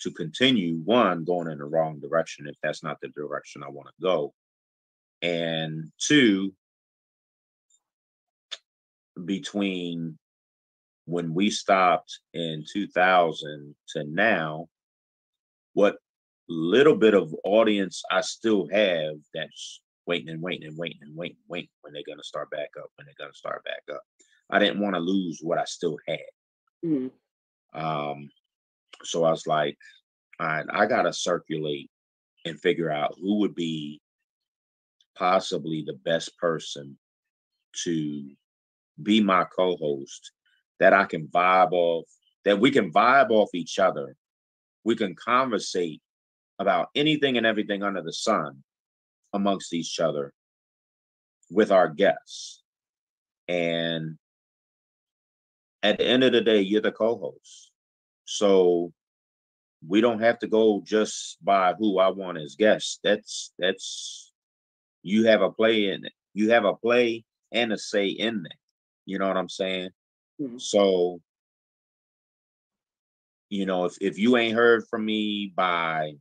to continue one going in the wrong direction if that's not the direction I want to go. And two, between when we stopped in 2000 to now, what little bit of audience I still have that's waiting and waiting and waiting and waiting, waiting when they're going to start back up, when they're going to start back up. I didn't want to lose what I still had. Mm-hmm. Um, so I was like, I I gotta circulate and figure out who would be possibly the best person to be my co-host that I can vibe off, that we can vibe off each other. We can conversate about anything and everything under the sun amongst each other with our guests. And at the end of the day, you're the co-host. So we don't have to go just by who I want as guests. That's that's you have a play in it. You have a play and a say in that. You know what I'm saying? Mm-hmm. So, you know, if if you ain't heard from me by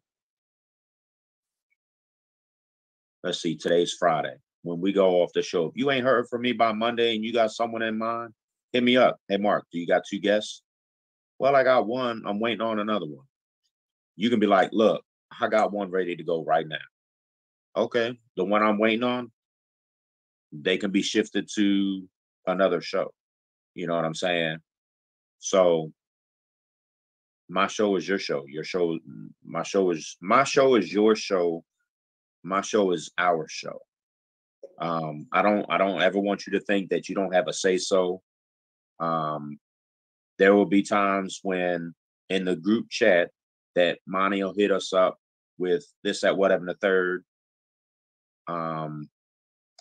let's see, today's Friday. When we go off the show, if you ain't heard from me by Monday and you got someone in mind, hit me up. Hey Mark, do you got two guests? Well, I got one. I'm waiting on another one. You can be like, look, I got one ready to go right now. Okay. The one I'm waiting on, they can be shifted to another show. You know what I'm saying? So my show is your show. Your show, my show is my show is your show. My show is our show. Um, I don't I don't ever want you to think that you don't have a say so. Um, there will be times when in the group chat that Monty will hit us up with this, at whatever, the third. Um,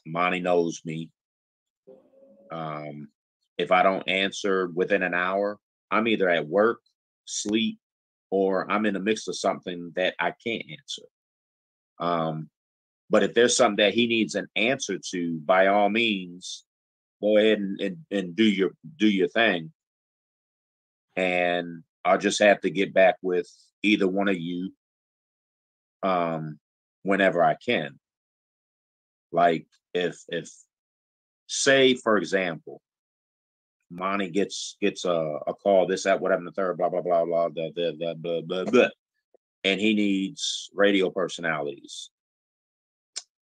Monty knows me. Um, if I don't answer within an hour, I'm either at work, sleep, or I'm in the mix of something that I can't answer. Um, but if there's something that he needs an answer to, by all means, go ahead and, and, and do your do your thing. And I'll just have to get back with either one of you um whenever I can. Like if if say for example, Monty gets gets a, a call, this, that, whatever, the third, blah, blah, blah, blah, blah, blah, blah, blah, blah, blah, and he needs radio personalities.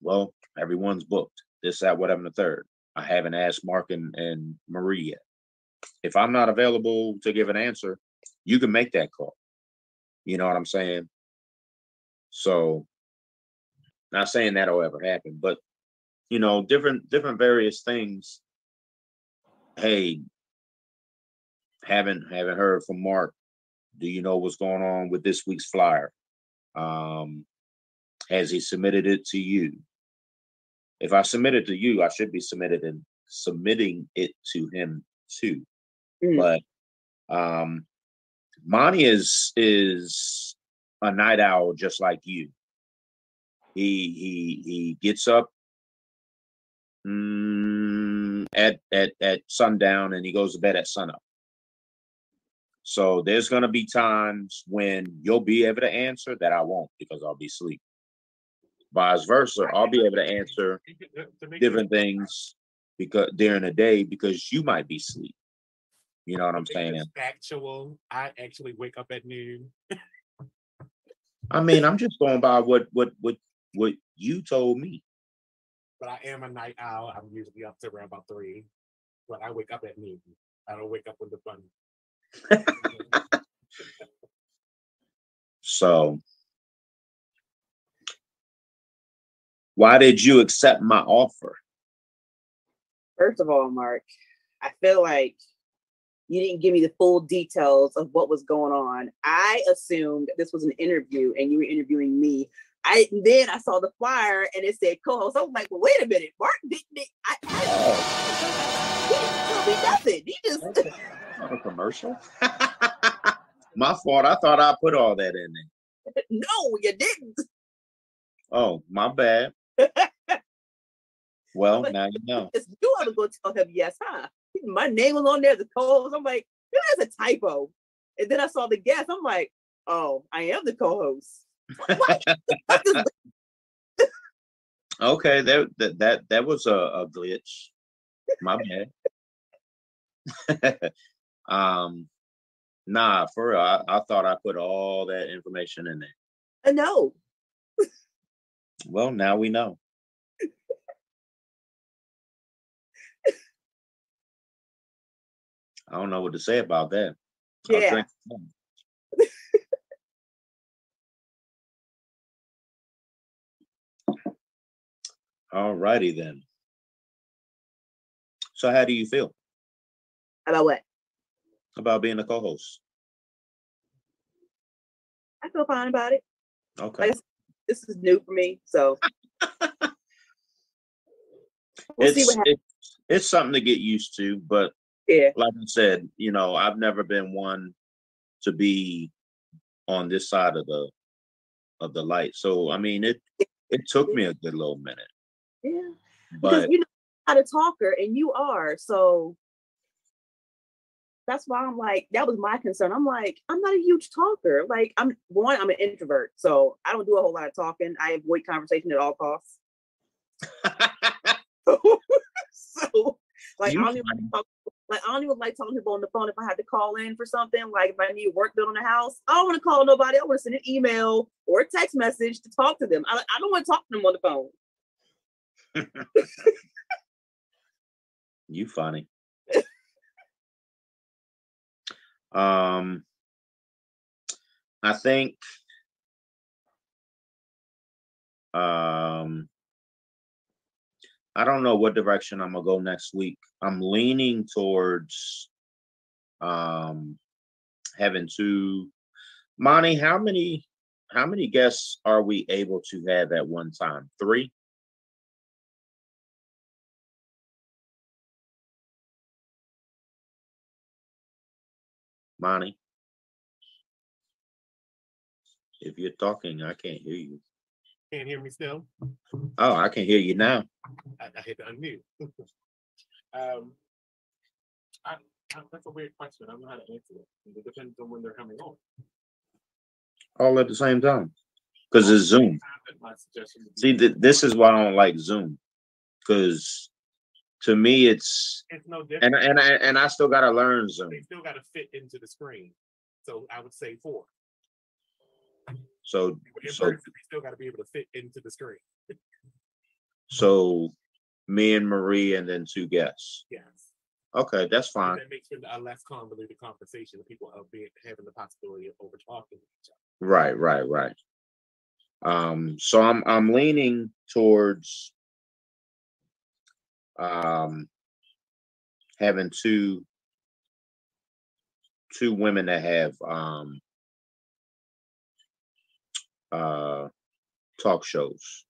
Well, everyone's booked. This, that, whatever, the third. I haven't asked Mark and, and Marie yet. If I'm not available to give an answer, you can make that call. You know what I'm saying? So Not saying that'll ever happen, but you know, different different various things. Hey, haven't haven't heard from Mark. Do you know what's going on with this week's flyer? Um, has he submitted it to you? If I submit it to you, I should be submitted and submitting it to him too. Mm. But um Monty is is a night owl just like you. He he he gets up mm, at at at sundown and he goes to bed at sunup. So there's gonna be times when you'll be able to answer that I won't because I'll be asleep. Vice versa, I'll be able to answer different things because during the day because you might be asleep. You know what I'm saying? Actual, I actually wake up at noon. I mean, I'm just going by what what what what you told me. But I am a night owl. I'm usually up to around about three, but I wake up at noon. I don't wake up when the fun. so, why did you accept my offer? First of all, Mark, I feel like you didn't give me the full details of what was going on. I assumed this was an interview and you were interviewing me. I then I saw the flyer and it said co-host. I was like, well, wait a minute, Mark didn't. I, I, oh. he didn't tell me nothing. He just a commercial. my fault. I thought I put all that in there. No, you didn't. Oh, my bad. Well, now you know. You ought to go tell him yes, huh? my name was on there, the co-host. I'm like, that's a typo. And then I saw the guest. I'm like, oh, I am the co-host. okay, that, that that that was a, a glitch. My bad. um, nah, for real, I, I thought I put all that information in there. I know. Well, now we know. I don't know what to say about that. Yeah. All righty then. So how do you feel? About what? About being a co-host. I feel fine about it. Okay. Like, this is new for me, so we'll it's, it's, it's something to get used to, but yeah. Like I said, you know, I've never been one to be on this side of the of the light. So I mean it it took me a good little minute. Yeah. But because you know how to talker and you are. So that's why I'm like, that was my concern. I'm like, I'm not a huge talker. Like, I'm one, I'm an introvert. So I don't do a whole lot of talking. I avoid conversation at all costs. so like you I don't even talk like I don't even like talking to people on the phone if I had to call in for something. Like if I need work done on the house, I don't want to call nobody. I want to send an email or a text message to talk to them. I, I don't want to talk to them on the phone. you funny. Um, I think um I don't know what direction I'm gonna go next week. I'm leaning towards um having two. Monty, how many how many guests are we able to have at one time? Three. Monty, if you're talking, I can't hear you. Can't hear me still? Oh, I can hear you now. I, I hit unmute. um, I, I, that's a weird question. I don't know how to answer it. It depends on when they're coming on. All at the same time, because it's Zoom. See, th- this is why I don't like Zoom, because to me it's it's no different. And and I and I still got to learn Zoom. They still got to fit into the screen, so I would say four. So, so person, still got to be able to fit into the screen. so, me and Marie, and then two guests. Yes. Okay, that's fine. that makes for a less convoluted conversation. People are being having the possibility of over talking each other. Right, right, right. Um, so I'm I'm leaning towards um, having two two women that have um, uh, talk shows.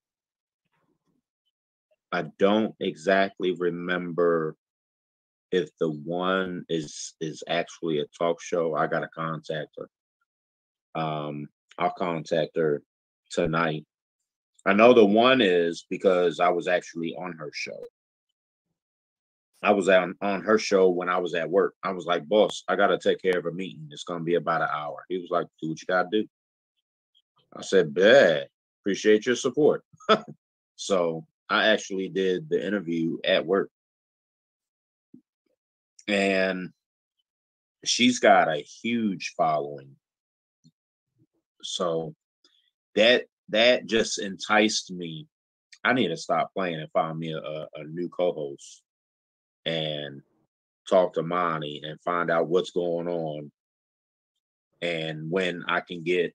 I don't exactly remember if the one is is actually a talk show. I gotta contact her. Um, I'll contact her tonight. I know the one is because I was actually on her show. I was on, on her show when I was at work. I was like, boss, I got to take care of a meeting. It's to be about an hour. He was like, do what you got to do. I said, bad. Appreciate your support. so I actually did the interview at work. And she's got a huge following. So that that just enticed me. I need to stop playing and find me a, a new co-host and talk to Monty and find out what's going on and when I can get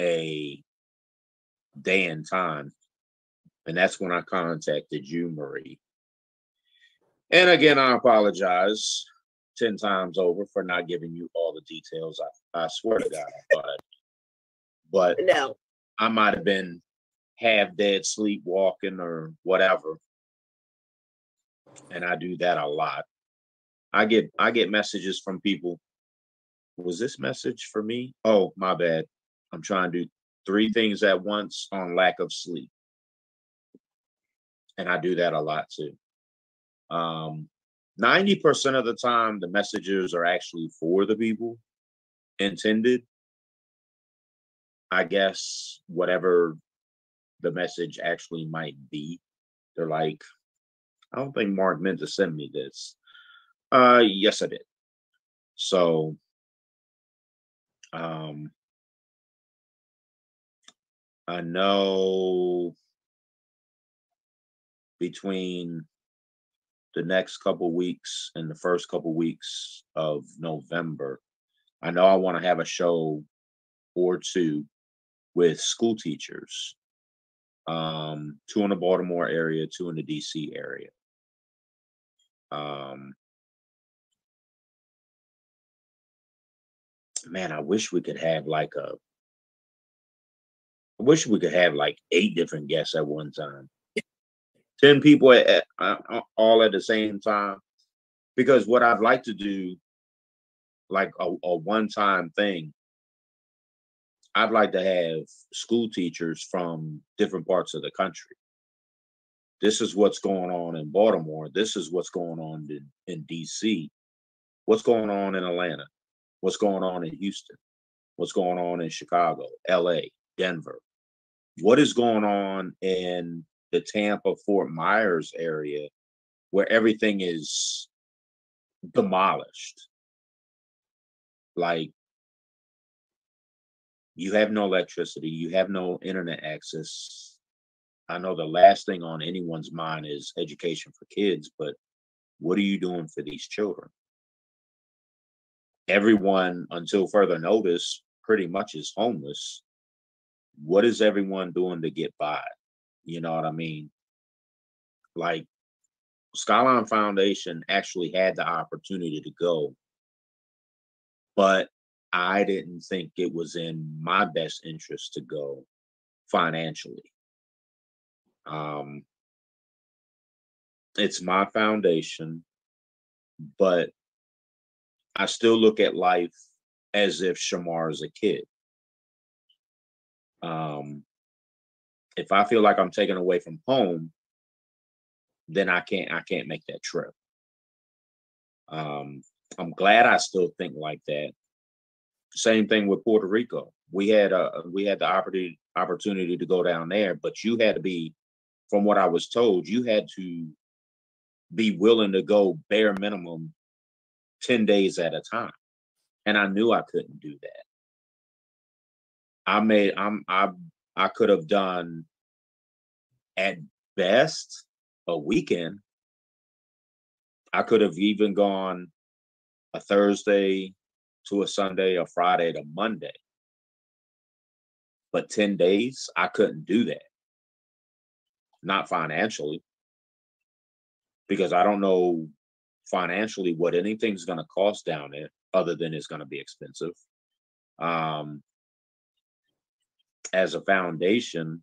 a day and time. And that's when I contacted you, Marie. And again, I apologize 10 times over for not giving you all the details. I, I swear to God, but, but no. I might have been half dead sleepwalking or whatever and I do that a lot. I get I get messages from people. Was this message for me? Oh, my bad. I'm trying to do three things at once on lack of sleep. And I do that a lot too. Um 90% of the time the messages are actually for the people intended. I guess whatever the message actually might be. They're like, I don't think Mark meant to send me this. Uh, yes, I did. So, um, I know between the next couple weeks and the first couple weeks of November, I know I want to have a show or two with school teachers. Um, two in the Baltimore area, two in the DC area. Um, man, I wish we could have like a. I wish we could have like eight different guests at one time. Ten people at, at, all at the same time, because what I'd like to do, like a, a one-time thing, I'd like to have school teachers from different parts of the country this is what's going on in Baltimore. This is what's going on in, in DC. What's going on in Atlanta? What's going on in Houston? What's going on in Chicago, LA, Denver? What is going on in the Tampa, Fort Myers area where everything is demolished? Like, you have no electricity, you have no internet access, I know the last thing on anyone's mind is education for kids, but what are you doing for these children? Everyone, until further notice, pretty much is homeless. What is everyone doing to get by? You know what I mean? Like, Skyline Foundation actually had the opportunity to go, but I didn't think it was in my best interest to go financially. Um, it's my foundation, but I still look at life as if Shamar is a kid. Um, if I feel like I'm taken away from home, then I can't I can't make that trip. Um, I'm glad I still think like that. Same thing with Puerto Rico. We had a we had the opportunity opportunity to go down there, but you had to be from what I was told, you had to be willing to go bare minimum 10 days at a time. And I knew I couldn't do that. I made I'm I I could have done at best a weekend. I could have even gone a Thursday to a Sunday, a Friday to Monday. But 10 days, I couldn't do that. Not financially. Because I don't know financially what anything's going to cost down there other than it's going to be expensive. Um, as a foundation,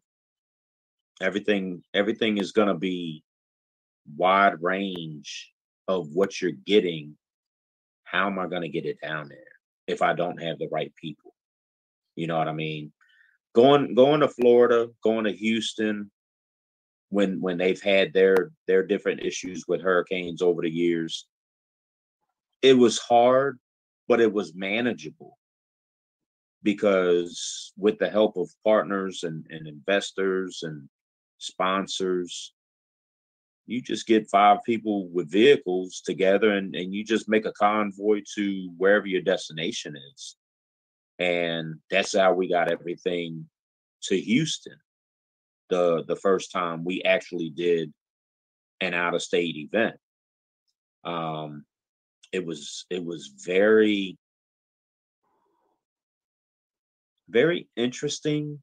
everything everything is going to be wide range of what you're getting. How am I going to get it down there if I don't have the right people? You know what I mean? Going going to Florida, going to Houston, when when they've had their their different issues with hurricanes over the years. It was hard but it was manageable because with the help of partners and, and investors and sponsors you just get five people with vehicles together and, and you just make a convoy to wherever your destination is. And that's how we got everything to houston the the first time we actually did an out of state event. Um, it was it was very very interesting,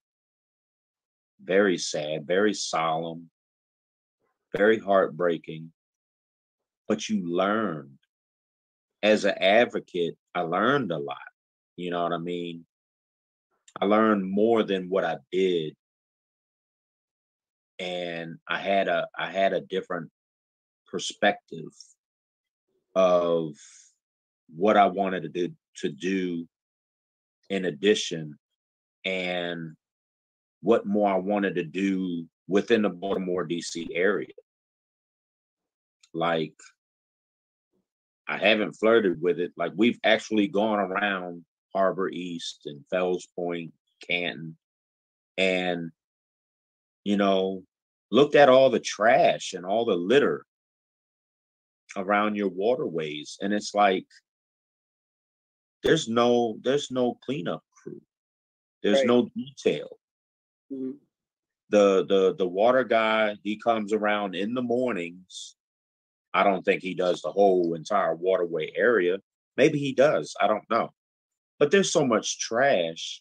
very sad, very solemn, very heartbreaking. But you learned as an advocate, I learned a lot. You know what I mean? I learned more than what I did and I had a I had a different perspective of what I wanted to do to do in addition and what more I wanted to do within the Baltimore DC area. Like I haven't flirted with it. Like we've actually gone around Harbor East and Fells Point, Canton, and you know, looked at all the trash and all the litter around your waterways and it's like there's no there's no cleanup crew. There's right. no detail. Mm-hmm. the the the water guy he comes around in the mornings. I don't think he does the whole entire waterway area. Maybe he does i don't know. But there's so much trash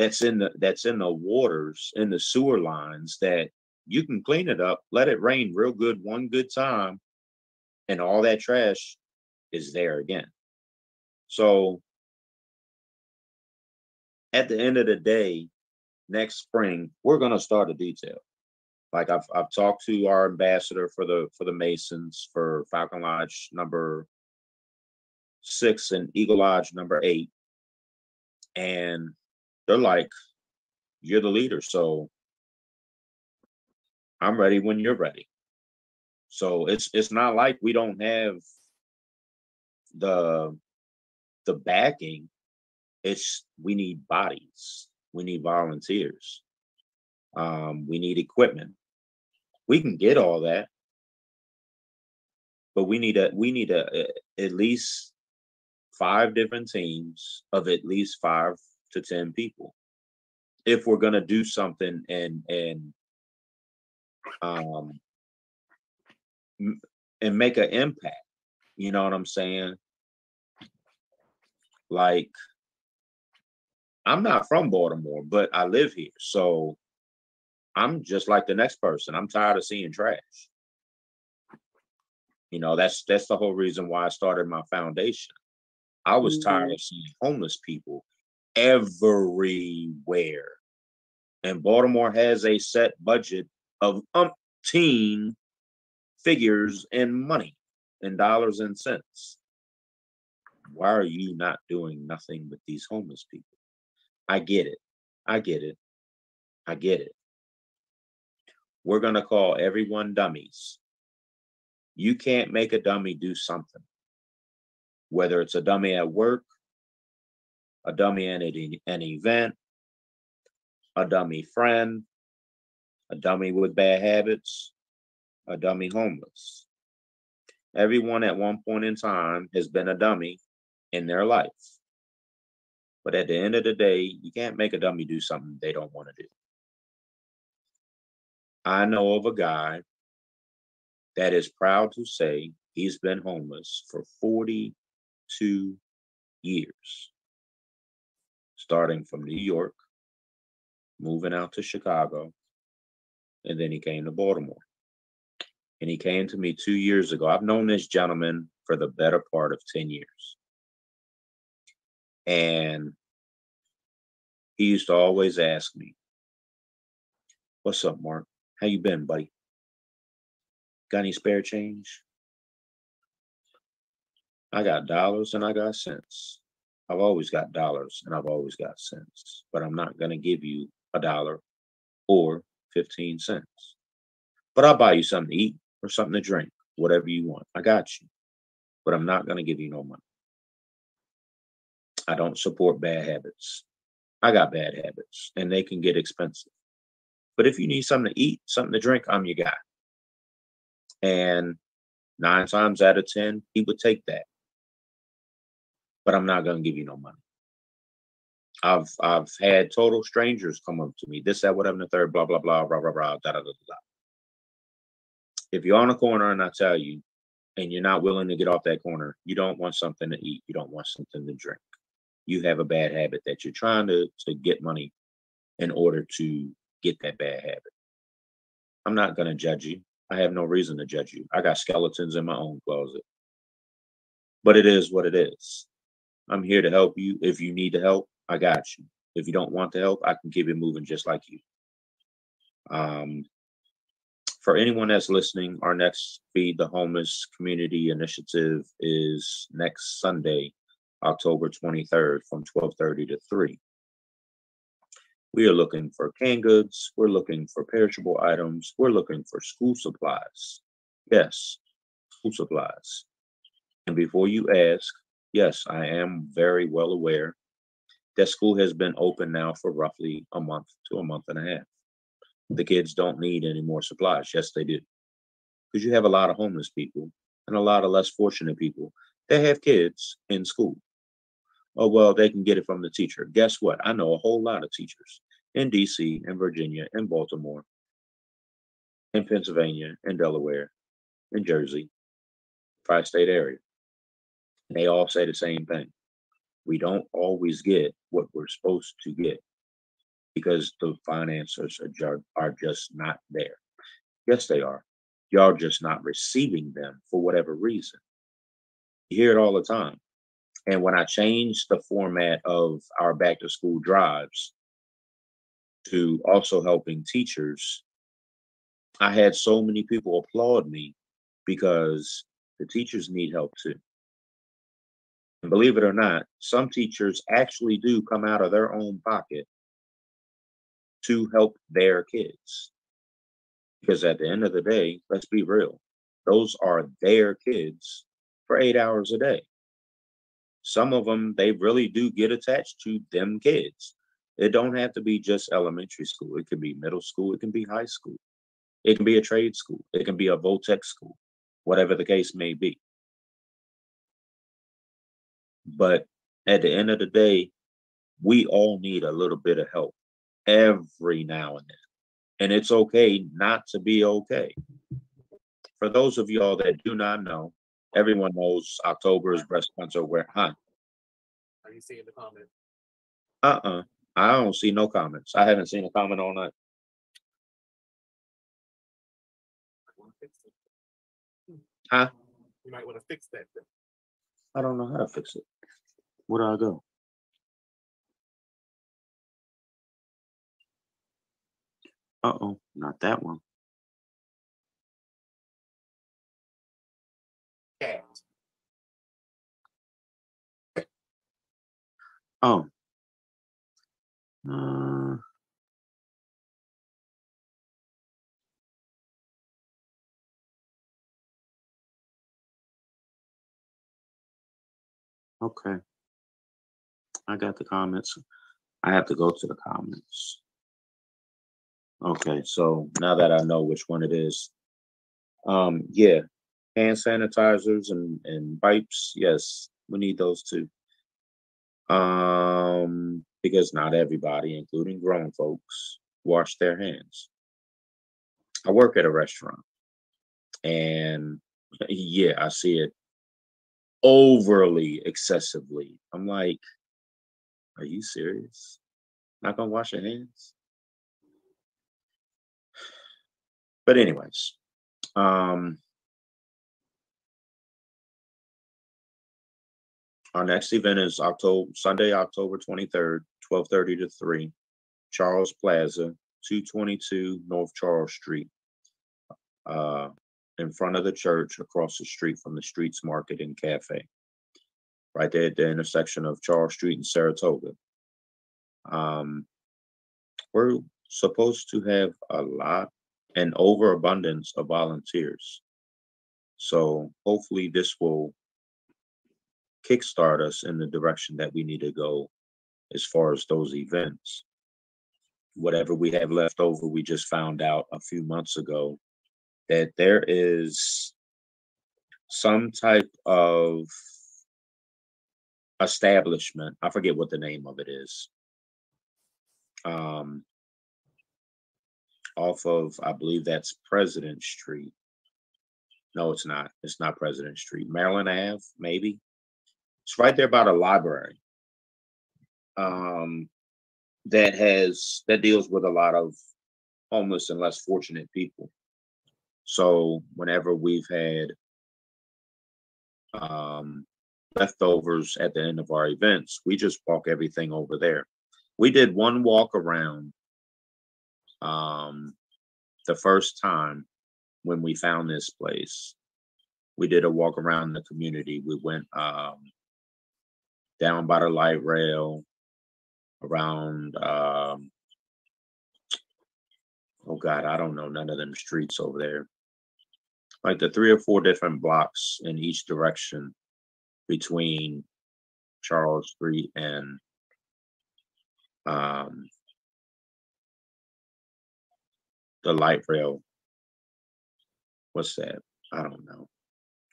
that's in the that's in the waters in the sewer lines that you can clean it up let it rain real good one good time and all that trash is there again. So at the end of the day next spring we're going to start a detail. Like I've, I've talked to our ambassador for the for the masons for falcon lodge number six and eagle lodge number eight and they're like, you're the leader. So I'm ready when you're ready. So it's it's not like we don't have the the backing. It's we need bodies. We need volunteers. Um, we need equipment. We can get all that, but we need a we need a, a at least five different teams of at least five to 10 people. If we're going to do something and and um and make an impact you know what i'm saying? Like i'm not from baltimore but i live here so i'm just like the next person. I'm tired of seeing trash. You know that's that's the whole reason why i started my foundation. I was mm-hmm. tired of seeing homeless people everywhere. And Baltimore has a set budget of umpteen figures in money, in dollars and cents. Why are you not doing nothing with these homeless people? I get it. I get it. I get it. We're going to call everyone dummies. You can't make a dummy do something, whether it's a dummy at work, a dummy at an event, a dummy friend, a dummy with bad habits, a dummy homeless. Everyone at one point in time has been a dummy in their life. But at the end of the day, you can't make a dummy do something they don't want to do. I know of a guy that is proud to say he's been homeless for 42 years starting from New York moving out to Chicago, and then he came to Baltimore. And he came to me two years ago. I've known this gentleman for the better part of 10 years. And he used to always ask me, What's up, Mark? How you been, buddy? Got any spare change? I got dollars and I got cents. I've always got dollars and I've always got cents, but I'm not going to give you a dollar or 15 cents. But I'll buy you something to eat or something to drink, whatever you want. I got you. But I'm not going to give you no money. I don't support bad habits. I got bad habits and they can get expensive. But if you need something to eat, something to drink, I'm your guy. And nine times out of 10, he would take that but I'm not to give you no money. I've I've had total strangers come up to me, this, that, whatever, the third, blah, blah, blah, blah, blah, blah, da, da, da, da. If you're on a corner and I tell you, and you're not willing to get off that corner, you don't want something to eat, you don't want something to drink. You have a bad habit that you're trying to, to get money in order to get that bad habit. I'm not to judge you. I have no reason to judge you. I got skeletons in my own closet. But it is what it is. I'm here to help you. If you need the help, I got you. If you don't want the help, I can keep it moving just like you. Um, for anyone that's listening, our next Feed the Homeless Community Initiative is next Sunday, October 23rd from 12:30 to 3. We are looking for canned goods, we're looking for perishable items, we're looking for school supplies. Yes, school supplies. And before you ask, yes, I am very well aware that school has been open now for roughly a month to a month and a half. The kids don't need any more supplies. Yes, they do. Because you have a lot of homeless people and a lot of less fortunate people that have kids in school. Oh, well, they can get it from the teacher. Guess what? I know a whole lot of teachers in DC, in Virginia, in Baltimore, in Pennsylvania, in Delaware, in Jersey, tri state area and they all say the same thing. We don't always get what we're supposed to get because the financiers are, are just not there. Yes, they are. Y'all just not receiving them for whatever reason. You hear it all the time. And when I changed the format of our back to school drives to also helping teachers, I had so many people applaud me because the teachers need help too. And believe it or not, some teachers actually do come out of their own pocket to help their kids. Because at the end of the day, let's be real, those are their kids for eight hours a day. Some of them, they really do get attached to them kids. It don't have to be just elementary school. It can be middle school. It can be high school. It can be a trade school. It can be a Votech school, whatever the case may be. But at the end of the day, we all need a little bit of help every now and then. And it's okay not to be okay. For those of y'all that do not know, everyone knows October is breast cancer where huh? Are you seeing the comment? Uh-uh. I don't see no comments. I haven't seen a comment all night. Hmm. Huh? You might want to fix that. Then. I don't know how to fix it. Where do I go? Uh-oh, not that one. Oh. Uh, okay. I got the comments. I have to go to the comments. Okay, so now that I know which one it is, um, yeah, hand sanitizers and and wipes. Yes, we need those too. Um, because not everybody, including grown folks, wash their hands. I work at a restaurant, and yeah, I see it overly excessively. I'm like, are you serious? Not gonna wash your hands? But anyways, um, our next event is October Sunday, October twenty third, twelve thirty to three, Charles Plaza, two twenty two North Charles Street, uh, in front of the church, across the street from the Streets Market and Cafe right there at the intersection of Charles Street and Saratoga. Um, we're supposed to have a lot and overabundance of volunteers. So hopefully this will kickstart us in the direction that we need to go as far as those events. Whatever we have left over, we just found out a few months ago that there is some type of establishment. I forget what the name of it is. Um, off of, I believe that's President Street. No, it's not. It's not President Street. Maryland Ave, maybe. It's right there by the library. Um, that has that deals with a lot of homeless and less fortunate people. So whenever we've had um, leftovers at the end of our events, we just walk everything over there. We did one walk around um, the first time when we found this place. We did a walk around the community. We went um, down by the light rail, around um, oh god, I don't know none of them streets over there like the three or four different blocks in each direction between Charles Street and um, the light rail. What's that? I don't know.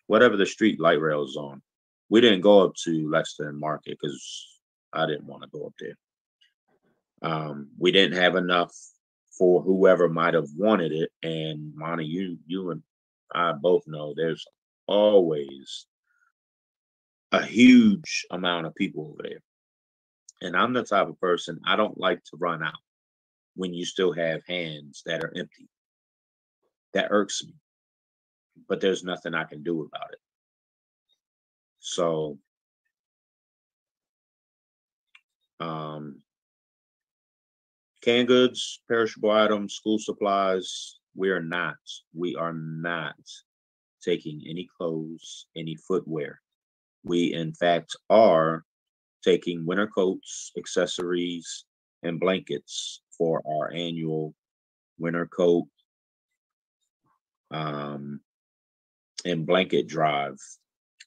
Whatever the street light rail is on. We didn't go up to Lexington Market because I didn't want to go up there. Um, we didn't have enough for whoever might have wanted it. And Monty, you you and I both know there's always a huge amount of people over there. And I'm the type of person I don't like to run out when you still have hands that are empty. That irks me. But there's nothing I can do about it. So um canned goods, perishable items, school supplies, we are not, we are not taking any clothes, any footwear. We, in fact, are taking winter coats, accessories, and blankets for our annual winter coat um, and blanket drive.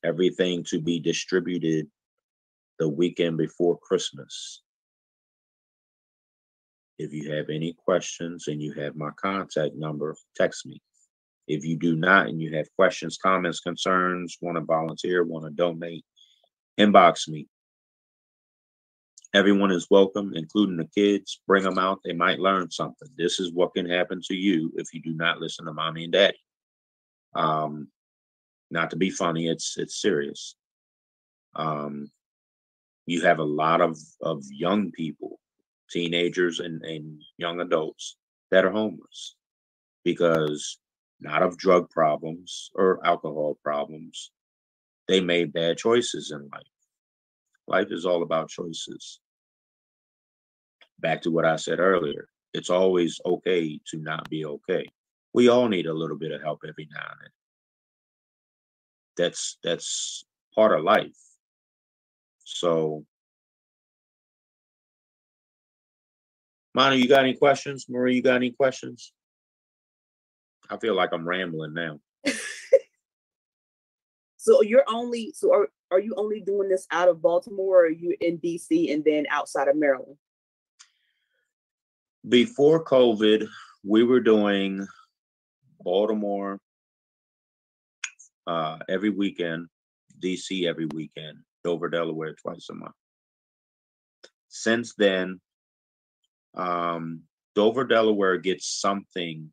Everything to be distributed the weekend before Christmas. If you have any questions and you have my contact number, text me. If you do not and you have questions, comments, concerns, want to volunteer, want to donate, inbox me. Everyone is welcome, including the kids. Bring them out. They might learn something. This is what can happen to you if you do not listen to mommy and daddy. Um, not to be funny, it's it's serious. Um, you have a lot of of young people teenagers and, and young adults that are homeless because not of drug problems or alcohol problems. They made bad choices in life. Life is all about choices. Back to what I said earlier, it's always okay to not be okay. We all need a little bit of help every now and then. That's that's part of life. So Mana, you got any questions? Marie, you got any questions? I feel like I'm rambling now. so you're only so are are you only doing this out of Baltimore or are you in DC and then outside of Maryland? Before COVID, we were doing Baltimore uh, every weekend, DC every weekend, Dover, Delaware twice a month. Since then, um, Dover, Delaware gets something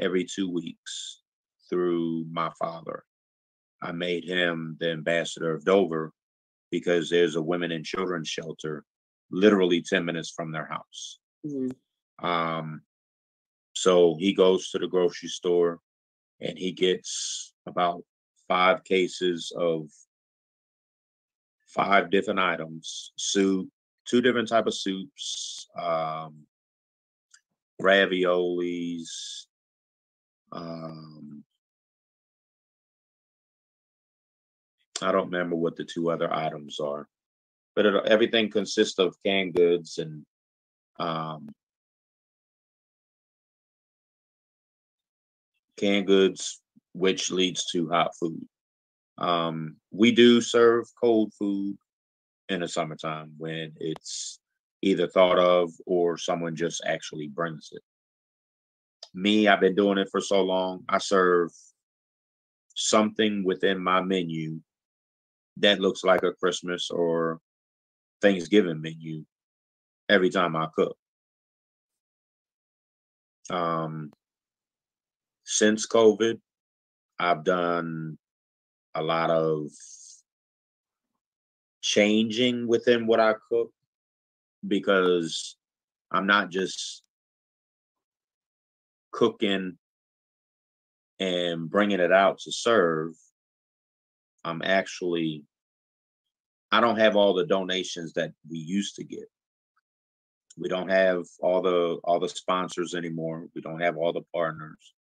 every two weeks through my father. I made him the ambassador of Dover because there's a women and children's shelter literally 10 minutes from their house. Mm-hmm. Um, So he goes to the grocery store and he gets about five cases of five different items soup two different type of soups um, raviolis um, i don't remember what the two other items are but it, everything consists of canned goods and um, canned goods, which leads to hot food. Um, we do serve cold food in the summertime when it's either thought of or someone just actually brings it. Me, I've been doing it for so long. I serve something within my menu that looks like a Christmas or Thanksgiving menu every time I cook. Um, since COVID, I've done a lot of changing within what I cook because I'm not just cooking and bringing it out to serve. I'm actually, I don't have all the donations that we used to get. We don't have all the all the sponsors anymore. We don't have all the partners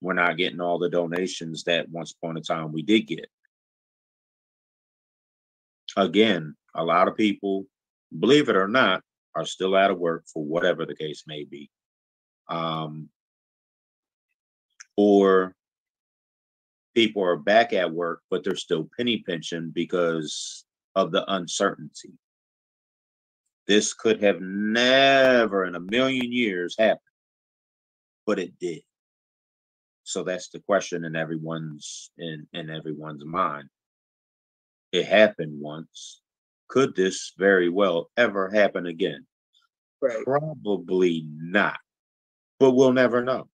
we're not getting all the donations that once upon a time we did get. Again, a lot of people, believe it or not, are still out of work for whatever the case may be. Um, or people are back at work, but they're still penny pinching because of the uncertainty. This could have never in a million years happened, but it did. So that's the question in everyone's in, in everyone's mind. It happened once. Could this very well ever happen again? Right. Probably not. But we'll never know.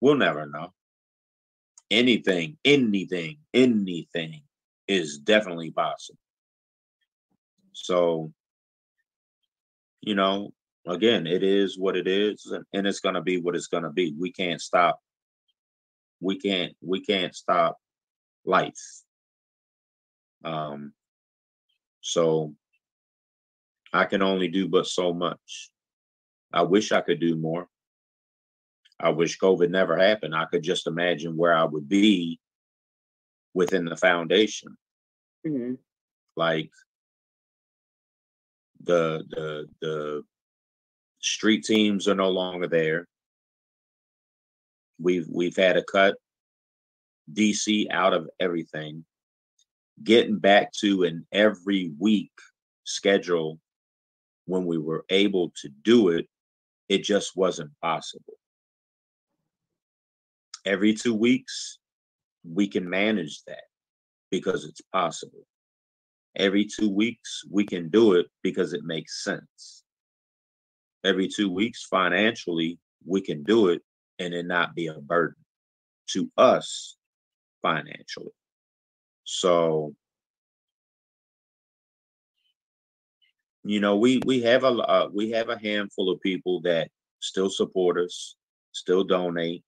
We'll never know. Anything, anything, anything is definitely possible. So, you know, again, it is what it is, and, and it's going to be what it's going to be. We can't stop we can't we can't stop life. Um, so I can only do but so much. I wish I could do more. I wish COVID never happened. I could just imagine where I would be within the foundation. Mm-hmm. Like the the the street teams are no longer there. We've we've had to cut DC out of everything. Getting back to an every week schedule when we were able to do it, it just wasn't possible. Every two weeks, we can manage that because it's possible. Every two weeks, we can do it because it makes sense. Every two weeks, financially, we can do it and it not be a burden to us financially. So, you know, we we have a uh, we have a handful of people that still support us, still donate,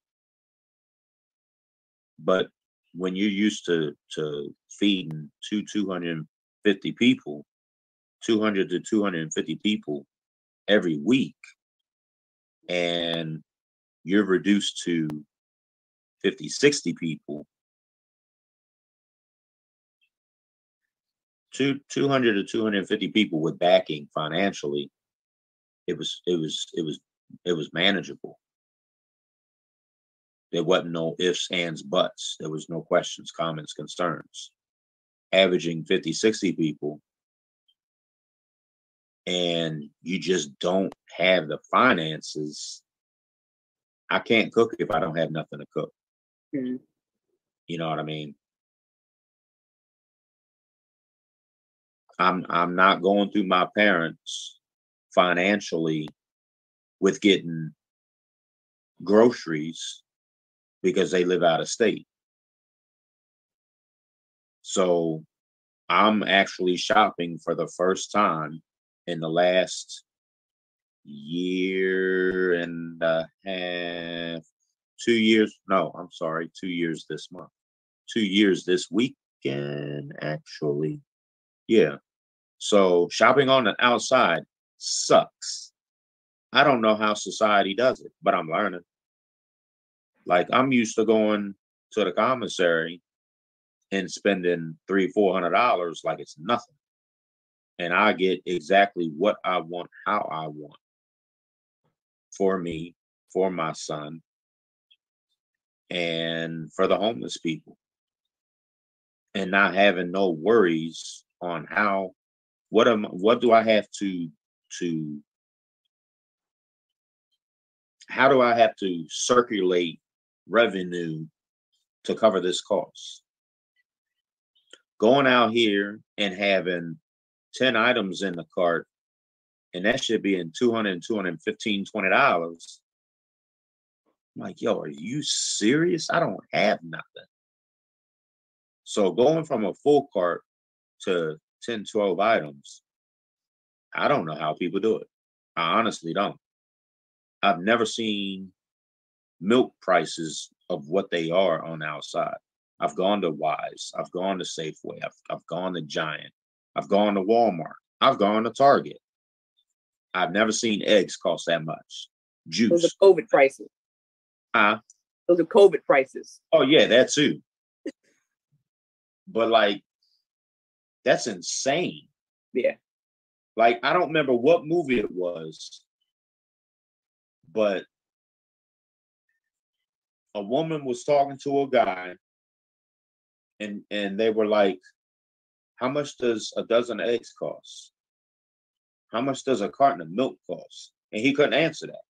but when you're used to to feeding two 250 people 200 to 250 people every week and you're reduced to 50, 60 people, two, 200 to 250 people with backing financially, it was, it was, it was, it was manageable. There wasn't no ifs, ands, buts. There was no questions, comments, concerns. Averaging 50, 60 people, and you just don't have the finances I can't cook if I don't have nothing to cook. Mm-hmm. You know what I mean? I'm I'm not going through my parents financially with getting groceries because they live out of state. So I'm actually shopping for the first time in the last year and a half, two years. No, I'm sorry, two years this month. Two years this weekend, actually. Yeah. So shopping on the outside sucks. I don't know how society does it, but I'm learning. Like I'm used to going to the commissary and spending three, four hundred dollars like it's nothing. And I get exactly what I want, how I want for me, for my son, and for the homeless people. And not having no worries on how what am what do I have to to how do I have to circulate revenue to cover this cost? Going out here and having 10 items in the cart, and that should be in 200, 215, 20 dollars. I'm like, yo, are you serious? I don't have nothing. So going from a full cart to 10, 12 items, I don't know how people do it. I honestly don't. I've never seen milk prices of what they are on the outside. I've gone to Weis, I've gone to Safeway, I've, I've gone to Giant, I've gone to Walmart, I've gone to Target. I've never seen eggs cost that much. Juice. Those are COVID prices. Huh? Those are COVID prices. Oh yeah, that too. but like, that's insane. Yeah. Like I don't remember what movie it was, but a woman was talking to a guy and and they were like how much does a dozen eggs cost? How much does a carton of milk cost? And he couldn't answer that.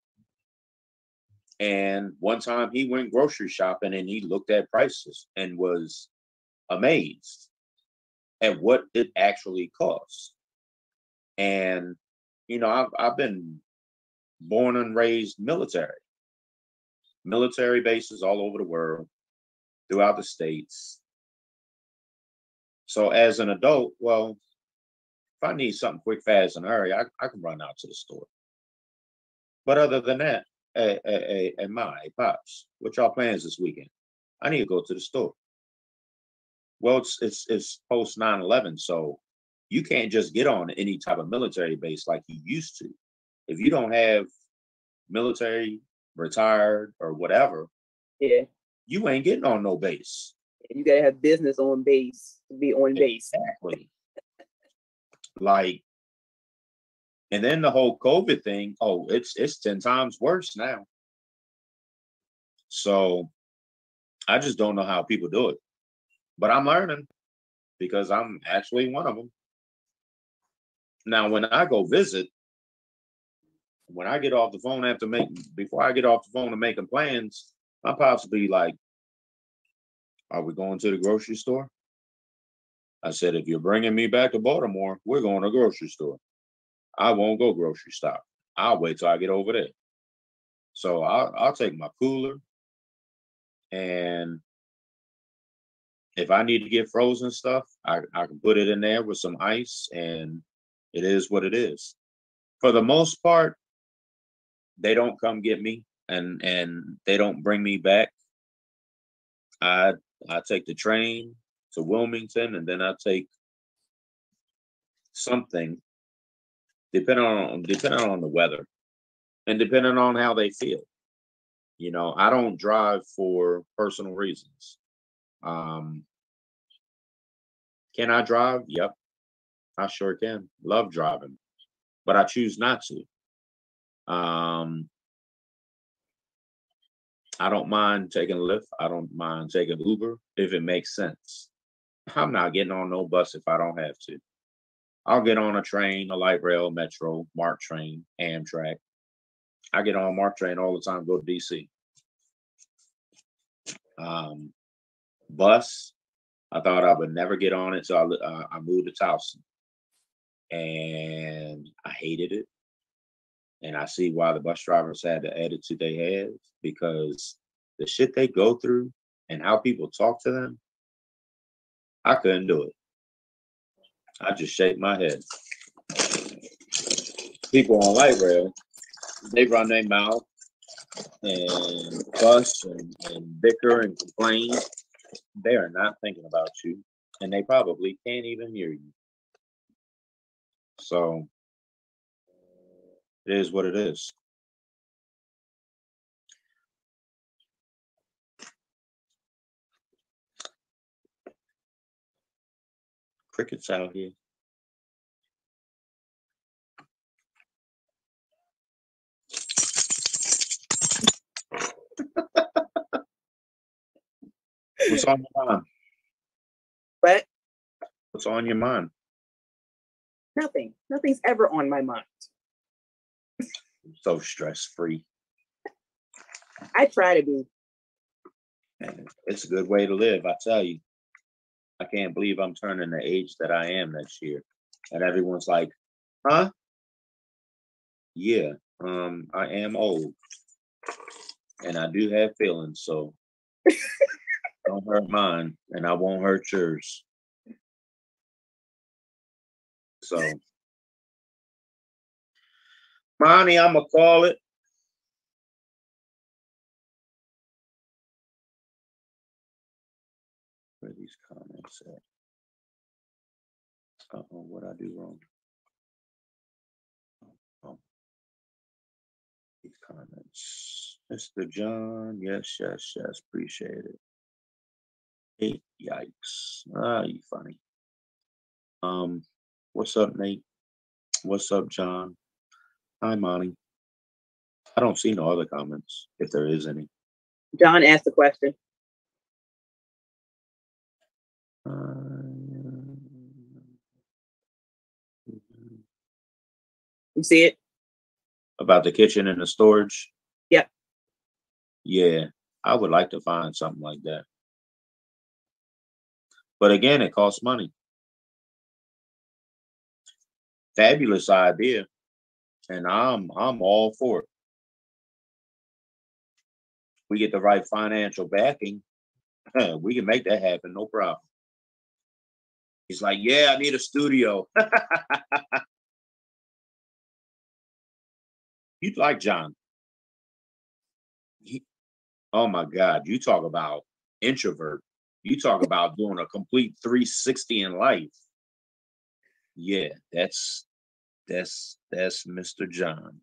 And one time he went grocery shopping and he looked at prices and was amazed at what it actually costs and you know i've, I've been born and raised military military bases all over the world, throughout the states. So as an adult, well, if I need something quick, fast, and hurry, I, I can run out to the store. But other than that, hey, hey, hey, my pops, what y'all plans this weekend? I need to go to the store. Well, it's it's it's post 9-11, so you can't just get on any type of military base like you used to. If you don't have military retired or whatever, yeah, you ain't getting on no base. You gotta have business on base to be on base. Exactly. like, and then the whole COVID thing. Oh, it's it's ten times worse now. So, I just don't know how people do it, but I'm learning because I'm actually one of them. Now, when I go visit, when I get off the phone after making before I get off the phone and making plans, my pops will be like, "Are we going to the grocery store?" I said, "If you're bringing me back to Baltimore, we're going to grocery store. I won't go grocery stop. I'll wait till I get over there." So I'll, I'll take my cooler, and if I need to get frozen stuff, I, I can put it in there with some ice, and it is what it is. For the most part, they don't come get me and and they don't bring me back. I I take the train to Wilmington and then I take something depending on depending on the weather and depending on how they feel. You know, I don't drive for personal reasons. Um can I drive? Yep. I sure can. Love driving. But I choose not to. Um, I don't mind taking Lyft. I don't mind taking Uber if it makes sense. I'm not getting on no bus if I don't have to. I'll get on a train, a light rail, metro, MARC train, Amtrak. I get on MARC train all the time, go to DC. Um, bus, I thought I would never get on it, so I, uh, I moved to Towson. And I hated it and I see why the bus drivers had the attitude they have because the shit they go through and how people talk to them, I couldn't do it. I just shake my head. People on light rail, they run their mouth and fuss and, and bicker and complain. They are not thinking about you, and they probably can't even hear you. So it is what it is. Crickets out here. What's on your mind? What? What's on your mind? Nothing. Nothing's ever on my mind. So stress free. I try to be. And it's a good way to live, I tell you. I can't believe I'm turning the age that I am next year. And everyone's like, huh? Yeah, um, I am old. And I do have feelings, so don't hurt mine, and I won't hurt yours. So, Monty, I'm gonna call it. Where these comments at? Uh oh, what I do wrong? Oh, oh. These comments, Mr. John. Yes, yes, yes. Appreciate it. Hey, yikes! Ah, you funny. Um, what's up, Nate? What's up, John? Hi, Monty. I don't see no other comments, if there is any. John asked the question. Uh, you see it? About the kitchen and the storage? Yep. Yeah, I would like to find something like that. But again, it costs money. Fabulous idea. And I'm I'm all for it. We get the right financial backing, we can make that happen, no problem. He's like, yeah, I need a studio. You'd like John. He, oh my God, you talk about introvert. You talk about doing a complete 360 in life. Yeah, that's that's that's Mr. John.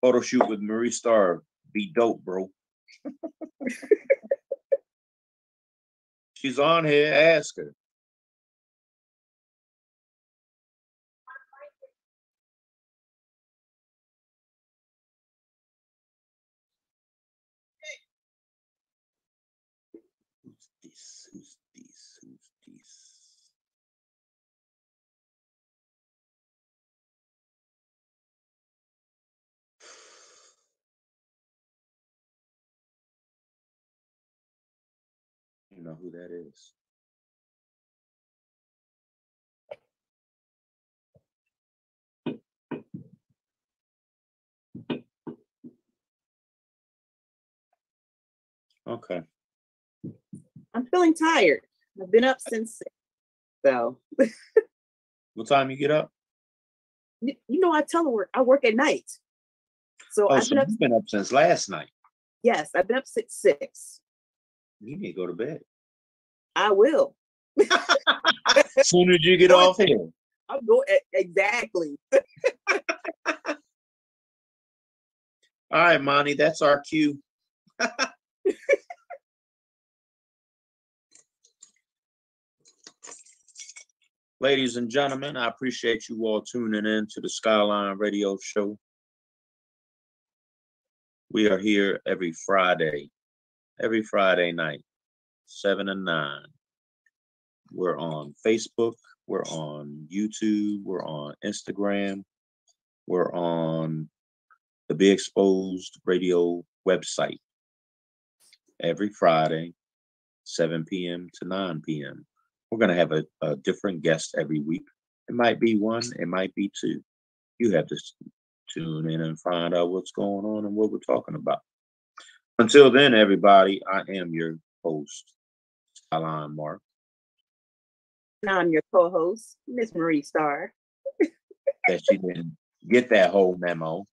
Photo shoot with Marie Star. Be dope, bro. She's on here. Ask her. You know who that is. Okay. I'm feeling tired. I've been up since six, so. what time you get up? You, know, I tell work I work at night, so oh, I've so been, up, been up since last night. Yes, I've been up since six. You need to go to bed. I will. as soon as you get off here. I'm going exactly. All right, Monty, that's our cue. Ladies and gentlemen, I appreciate you all tuning in to the Skyline Radio Show. We are here every Friday, every Friday night, 7 and 9. We're on Facebook, we're on YouTube, we're on Instagram, we're on the Be Exposed Radio website every Friday, 7 p.m. to 9 p.m. We're going to have a, a different guest every week. It might be one, it might be two. You have to tune in and find out what's going on and what we're talking about. Until then, everybody, I am your host, Alan Mark. And I'm your co-host, Miss Marie Starr. that she didn't get that whole memo.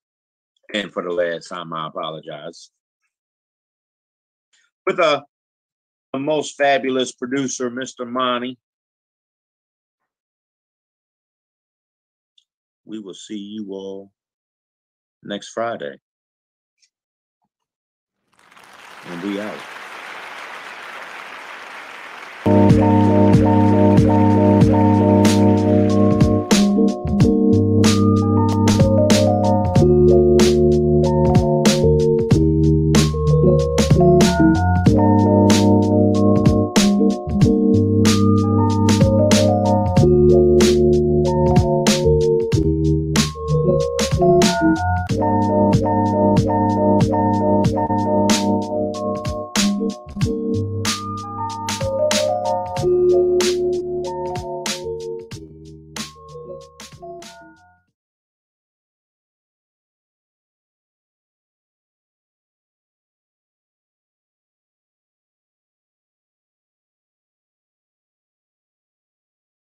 And for the last time, I apologize. With a, a most fabulous producer, Mr. Monty. We will see you all next Friday. And we out. thank you